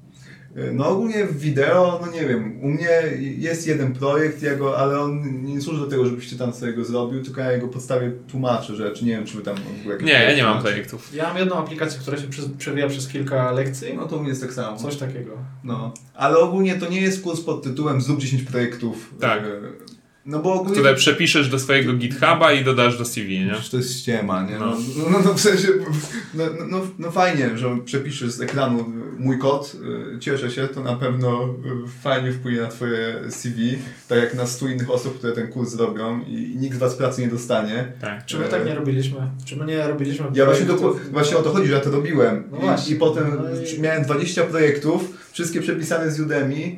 No ogólnie w wideo, no nie wiem, u mnie jest jeden projekt, ja go, ale on nie służy do tego, żebyś ty tam sobie go zrobił, tylko ja jego podstawie tłumaczę rzeczy, nie wiem, czy wy tam w ogóle jakieś Nie, ja nie mam projektów. Ja mam jedną aplikację, która się przewija przez kilka lekcji, No to u mnie jest tak samo. coś takiego. No, ale ogólnie to nie jest kurs pod tytułem zrób 10 projektów. Tak. No bo ogólnie... Które przepiszesz do swojego GitHuba i dodasz do CV, nie? Przecież to jest ściema, nie? No, No. no, no, w sensie, no, no, no, no fajnie, że przepiszesz z ekranu mój kod, y, cieszę się, to na pewno y, fajnie wpłynie na twoje CV, tak jak na stu innych osób, które ten kurs zrobią i, nikt z was pracy nie dostanie. Tak. Czy my tak nie robiliśmy? Czy my nie robiliśmy Ja właśnie, do, właśnie o to chodzi, że ja to robiłem. No I. I potem No i- miałem 20 projektów, wszystkie przepisane z Udemy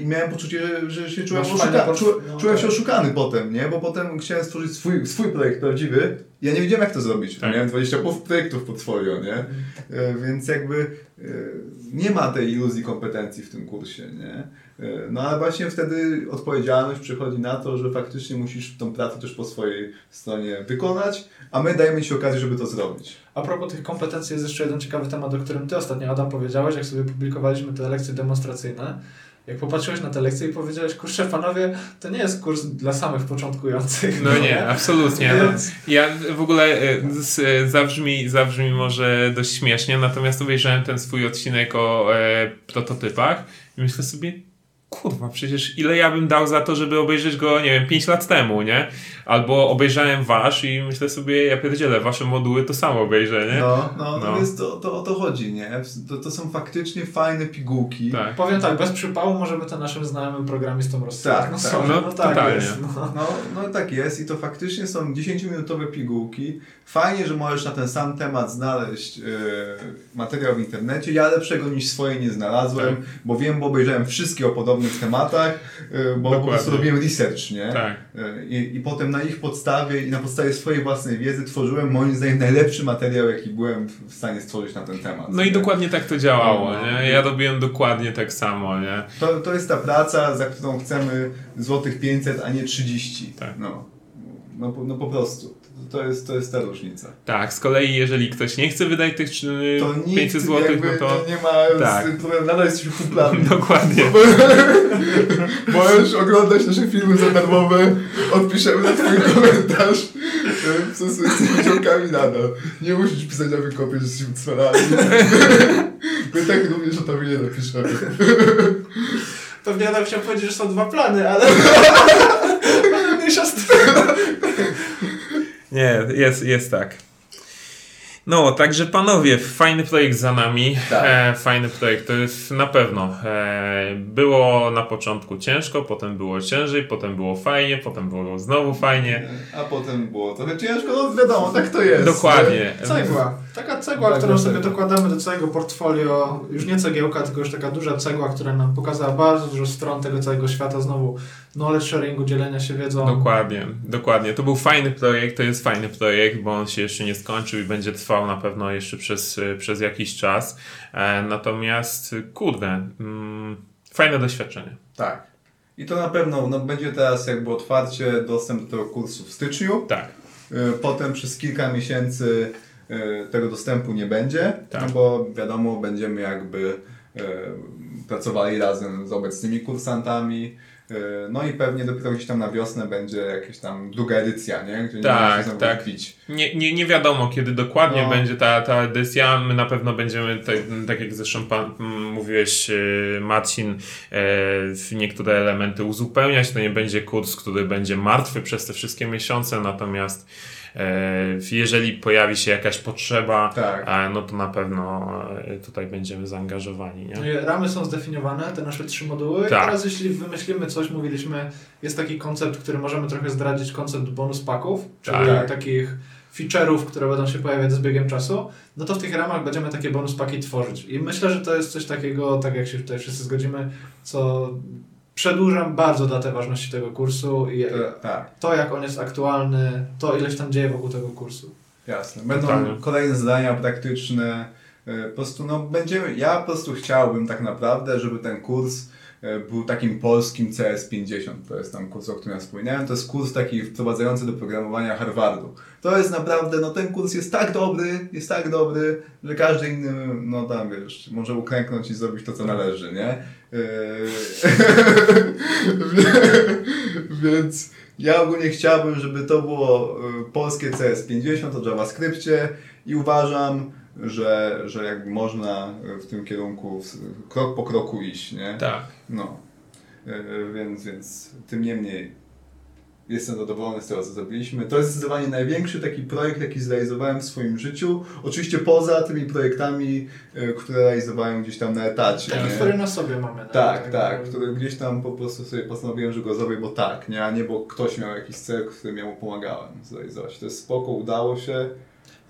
i miałem poczucie, że, że się czułem, oszuka- no czułem tak. się oszukany potem, nie? Bo potem chciałem stworzyć swój, swój projekt prawdziwy ja nie wiedziałem jak to zrobić. Tak. Miałem 20 pow- projektów w portfolio, nie? Y, Więc jakby y, nie ma tej iluzji kompetencji w tym kursie, nie? Y, No ale właśnie wtedy odpowiedzialność przychodzi na to, że faktycznie musisz tą pracę też po swojej stronie wykonać, a my dajemy Ci okazję, żeby to zrobić. A propos tych kompetencji jest jeszcze jeden ciekawy temat, o którym Ty ostatnio, Adam, powiedziałeś, jak sobie publikowaliśmy te lekcje demonstracyjne. Jak popatrzyłeś na te lekcje i powiedziałeś, kurczę, panowie, to nie jest kurs dla samych początkujących. No nie, absolutnie. No, Więc- ja w ogóle e, e, zabrzmi, zabrzmi może dość śmiesznie, natomiast obejrzałem ten swój odcinek o e, prototypach i myślę sobie, kurwa, przecież ile ja bym dał za to, żeby obejrzeć go, nie wiem, 5 lat temu, nie? Albo obejrzałem wasz i myślę sobie, ja pierdzielę, wasze moduły to samo obejrzę, nie? No, no, no. No. więc to, to o to chodzi, nie? To, to są faktycznie fajne pigułki. Tak. Powiem tak, bez przypału możemy to naszym znajomym programistom rozsyłać. Tak, no, tak. sorry, No, no, tak totalnie. jest. No. No, no tak jest i to faktycznie są 10-minutowe pigułki. Fajnie, że możesz na ten sam temat znaleźć e, materiał w internecie. Ja lepszego niż swoje nie znalazłem, Tak. bo wiem, bo obejrzałem wszystkie o podobnych podobnych tematach, y, bo po prostu robiłem research, nie? Tak. Y, I, I potem na ich podstawie i na podstawie swojej własnej wiedzy tworzyłem moim zdaniem najlepszy materiał, jaki byłem w stanie stworzyć na ten temat. No i nie? dokładnie tak to działało, No, no. nie? Ja robiłem dokładnie tak samo, nie? To, to jest ta praca, za którą chcemy złotych 500, a nie 30. Tak. No, no, no po prostu. To jest, to jest ta różnica. Tak, z kolei jeżeli ktoś nie chce wydać tych czy- To 500 nikt zł, no to... nie ma tak. problemu, nadal jesteśmy kumplami. Dokładnie. Możesz oglądać nasze filmy za darmowe, odpiszemy na twój komentarz. e, Co z z wyciągami nadal. Nie musisz pisać na wykopie, że jesteśmy cwelami. My tak również o tobie nie napiszemy. Pewnie Adam chciał powiedzieć, że są dwa plany, ale... ale mniejsza z tym. Nie, jest, jest tak. No, także panowie, fajny projekt za nami. Tak. E, fajny projekt, to jest na pewno. E, było na początku ciężko, potem było ciężej, potem było fajnie, potem było znowu fajnie. A potem było trochę ciężko, no wiadomo, tak to jest. Dokładnie. Cegła. Taka cegła, Tak, którą tak, sobie tak. dokładamy do całego portfolio. Już nie cegiełka, tylko już taka duża cegła, która nam pokazała bardzo dużo stron tego całego świata. Znowu knowledge sharingu, dzielenia się wiedzą. Dokładnie, dokładnie. To był fajny projekt, to jest fajny projekt, bo on się jeszcze nie skończył i będzie trwał na pewno jeszcze przez, przez jakiś czas. E, natomiast, kurde, mm, fajne doświadczenie. Tak. I to na pewno no, będzie teraz jakby otwarcie dostęp do tego kursu w styczniu. Tak. Y, Potem przez kilka miesięcy y, tego dostępu nie będzie, Tak. no bo wiadomo, będziemy jakby y, pracowali razem z obecnymi kursantami. Y, No i pewnie dopiero gdzieś tam na wiosnę będzie jakaś tam druga edycja, nie? Gdzie nie Tak, znowu tak. pić. Nie, nie, nie wiadomo, kiedy dokładnie No. będzie ta, ta edycja. My na pewno będziemy, tak, tak jak zresztą pan, mówiłeś, e, Marcin, e, w niektóre elementy uzupełniać. To nie będzie kurs, który będzie martwy przez te wszystkie miesiące, natomiast e, jeżeli pojawi się jakaś potrzeba, Tak. e, no to na pewno e, tutaj będziemy zaangażowani. Nie? Ramy są zdefiniowane, te nasze trzy moduły. Tak. Teraz jeśli wymyślimy coś, mówiliśmy, jest taki koncept, który możemy trochę zdradzić, koncept bonus paków, czyli Tak. takich feature'ów, które będą się pojawiać z biegiem czasu, no to w tych ramach będziemy takie bonus paki tworzyć. I myślę, że to jest coś takiego, tak jak się tutaj wszyscy zgodzimy, co przedłużam bardzo datę ważności tego kursu i To, tak, to, jak on jest aktualny, to ile się tam dzieje wokół tego kursu. jasne. Będą Totalnie. kolejne zadania praktyczne. y, Po prostu, no, będziemy, ja po prostu chciałbym tak naprawdę, żeby ten kurs y, był takim polskim CS50. To jest tam kurs, o którym ja wspominałem. To jest kurs taki wprowadzający do programowania Harvardu. To jest naprawdę, no ten kurs jest tak dobry, jest tak dobry, że każdy inny, no tam wiesz, może uklęknąć i zrobić to, co należy, nie? Yy, Więc ja ogólnie chciałbym, żeby to było y, polskie CS50 o JavaScriptie i uważam, że, że jakby można w tym kierunku krok po kroku iść, nie? Tak. No. Yy, Więc, więc tym niemniej jestem zadowolony z tego, co zrobiliśmy. To jest zdecydowanie największy taki projekt, jaki zrealizowałem w swoim życiu. Oczywiście poza tymi projektami, yy, które realizowałem gdzieś tam na etacie. Taki, nie? który na sobie mamy. Tak, tak, który gdzieś tam po prostu sobie postanowiłem, że go zrobię, bo tak, nie, a nie bo ktoś miał jakiś cel, którym ja mu pomagałem zrealizować. To jest spoko, udało się.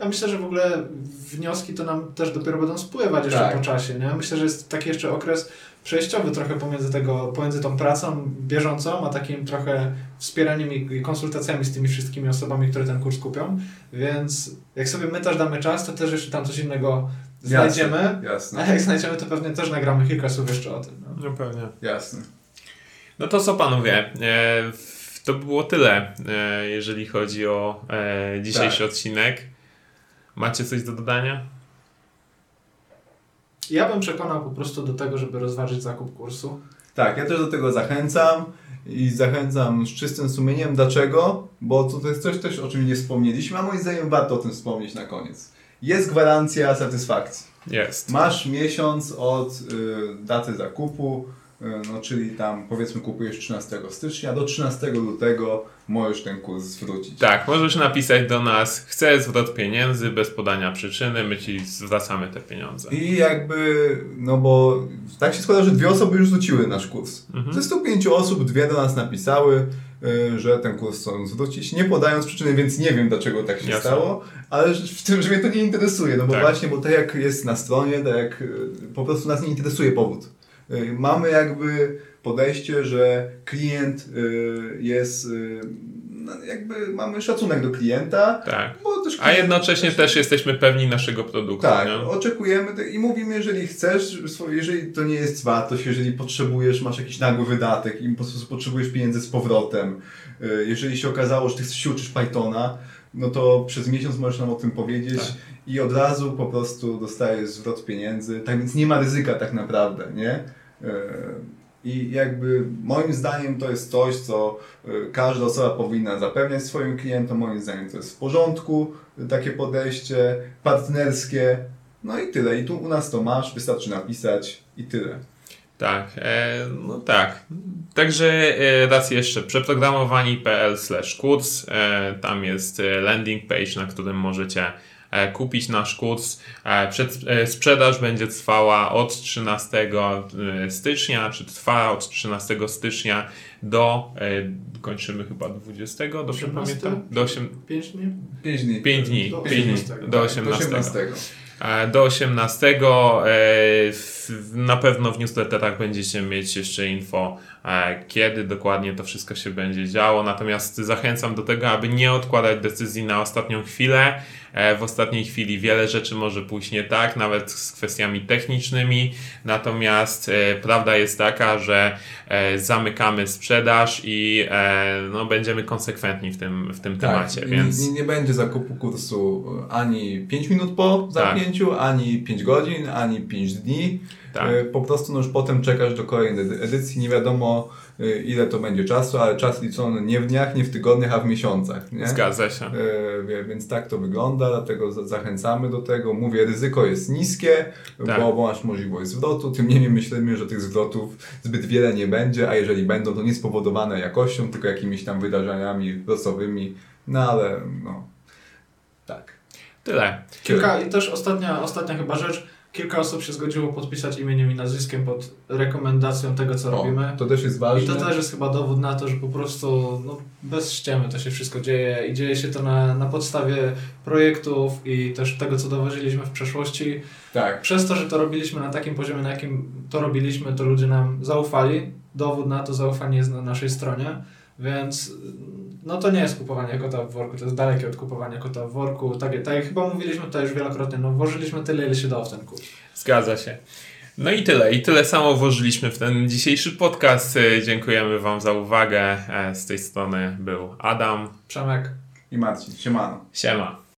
Ja myślę, że w ogóle wnioski to nam też dopiero będą spływać jeszcze Tak. po czasie, nie? Myślę, że jest taki jeszcze okres przejściowy trochę pomiędzy tego, pomiędzy tą pracą bieżącą, a takim trochę wspieraniem i konsultacjami z tymi wszystkimi osobami, które ten kurs kupią, więc jak sobie my też damy czas, to też jeszcze tam coś innego znajdziemy, Jasne, a jasne, jak znajdziemy, to pewnie też nagramy kilka słów jeszcze o tym. No. No pewnie. jasne. No to co panowie, e, to by było tyle, e, jeżeli chodzi o e, dzisiejszy Tak. odcinek. Macie coś do dodania? Ja bym przekonał po prostu do tego, żeby rozważyć zakup kursu. Tak, ja też do tego zachęcam i zachęcam z czystym sumieniem. Dlaczego? Bo to jest coś też, o czym nie wspomnieliśmy, a moim zdaniem warto o tym wspomnieć na koniec. Jest gwarancja satysfakcji. Jest. Masz miesiąc od y, daty zakupu, no, czyli tam powiedzmy kupujesz 13 stycznia, do 13 lutego możesz ten kurs zwrócić. Tak, możesz napisać do nas, chcę zwrot pieniędzy bez podania przyczyny, my ci zwracamy te pieniądze. I jakby, no bo tak się składa, że dwie osoby już zwróciły nasz kurs. Mhm. Ze 105 osób dwie do nas napisały, y, że ten kurs chcą zwrócić, nie podając przyczyny, więc nie wiem dlaczego tak się Jasne. stało, ale w tym, że mnie to nie interesuje, no bo Tak. właśnie, bo tak jak jest na stronie, tak jak y, po prostu nas nie interesuje powód. Y, mamy jakby podejście, że klient y, jest, y, no jakby mamy szacunek do klienta, Tak. też A klient jednocześnie też jesteśmy pewni naszego produktu. tak, nie? oczekujemy i mówimy, jeżeli chcesz, jeżeli to nie jest wartość, jeżeli potrzebujesz, masz jakiś nagły wydatek i po prostu potrzebujesz pieniędzy z powrotem, jeżeli się okazało, że ty się uczysz Pythona, no to przez miesiąc możesz nam o tym powiedzieć Tak. i od razu po prostu dostajesz zwrot pieniędzy, tak więc nie ma ryzyka tak naprawdę, nie? Y, I jakby moim zdaniem to jest coś, co y, każda osoba powinna zapewniać swoim klientom. Moim zdaniem to jest w porządku, y, takie podejście partnerskie. No i tyle. I tu u nas to masz, wystarczy napisać i tyle. Tak, e, no tak. Także e, raz jeszcze przeprogramowani.pl kurs. E, tam jest e, landing page, na którym możecie e, kupić nasz kurs. E, przed, e, sprzedaż będzie trwała od 13 e, stycznia, czy trwa od 13 stycznia do, e, kończymy chyba 20, dobrze 18? pamiętam? Do 8, 5 dni? 5 dni. 5 dni, Do 5 dni, 18. do Tak, 18. Do 18. E, Do 18. e, Na pewno w newsletterach będziecie mieć jeszcze info, e, kiedy dokładnie to wszystko się będzie działo. Natomiast zachęcam do tego, aby nie odkładać decyzji na ostatnią chwilę. W ostatniej chwili wiele rzeczy może pójść nie tak, nawet z kwestiami technicznymi. Natomiast prawda jest taka, że zamykamy sprzedaż i no, będziemy konsekwentni w tym, w tym temacie. Tak, Więc... nie, nie będzie zakupu kursu ani 5 minut po zamknięciu, ani 5 godzin, ani 5 dni. Tak. E, Po prostu no już potem czekasz do kolejnej edy- edycji. Nie wiadomo e, ile to będzie czasu, ale czas liczony nie w dniach, nie w tygodniach, a w miesiącach. Nie? Zgadza się. E, Więc tak to wygląda, dlatego za- zachęcamy do tego. Mówię, ryzyko jest niskie, Tak. bo, bo masz możliwość zwrotu. Tym niemniej myślimy, że tych zwrotów zbyt wiele nie będzie, a jeżeli będą, to nie spowodowane jakością, tylko jakimiś tam wydarzeniami losowymi. No ale no. Tyle. Kilka, i też ostatnia, ostatnia chyba rzecz. Kilka osób się zgodziło podpisać imieniem i nazwiskiem pod rekomendacją tego, co O, robimy. to też jest I ważne. to też jest chyba dowód na to, że po prostu no, bez ściemy to się wszystko dzieje i dzieje się to na, na podstawie projektów i też tego, co dowodziliśmy w przeszłości. Tak. Przez to, że to robiliśmy na takim poziomie, na jakim to robiliśmy, to ludzie nam zaufali. Dowód na to zaufanie jest na naszej stronie, więc no to nie jest kupowanie kota w worku, to jest dalekie od kupowania kota w worku. Tak, tak jak chyba mówiliśmy tutaj już wielokrotnie, no włożyliśmy tyle, ile się dało w ten kurs. Zgadza się. No i tyle. I tyle samo włożyliśmy w ten dzisiejszy podcast. E, Dziękujemy Wam za uwagę. E, Z tej strony był Adam. Przemek, I Marcin, siemano. Siema.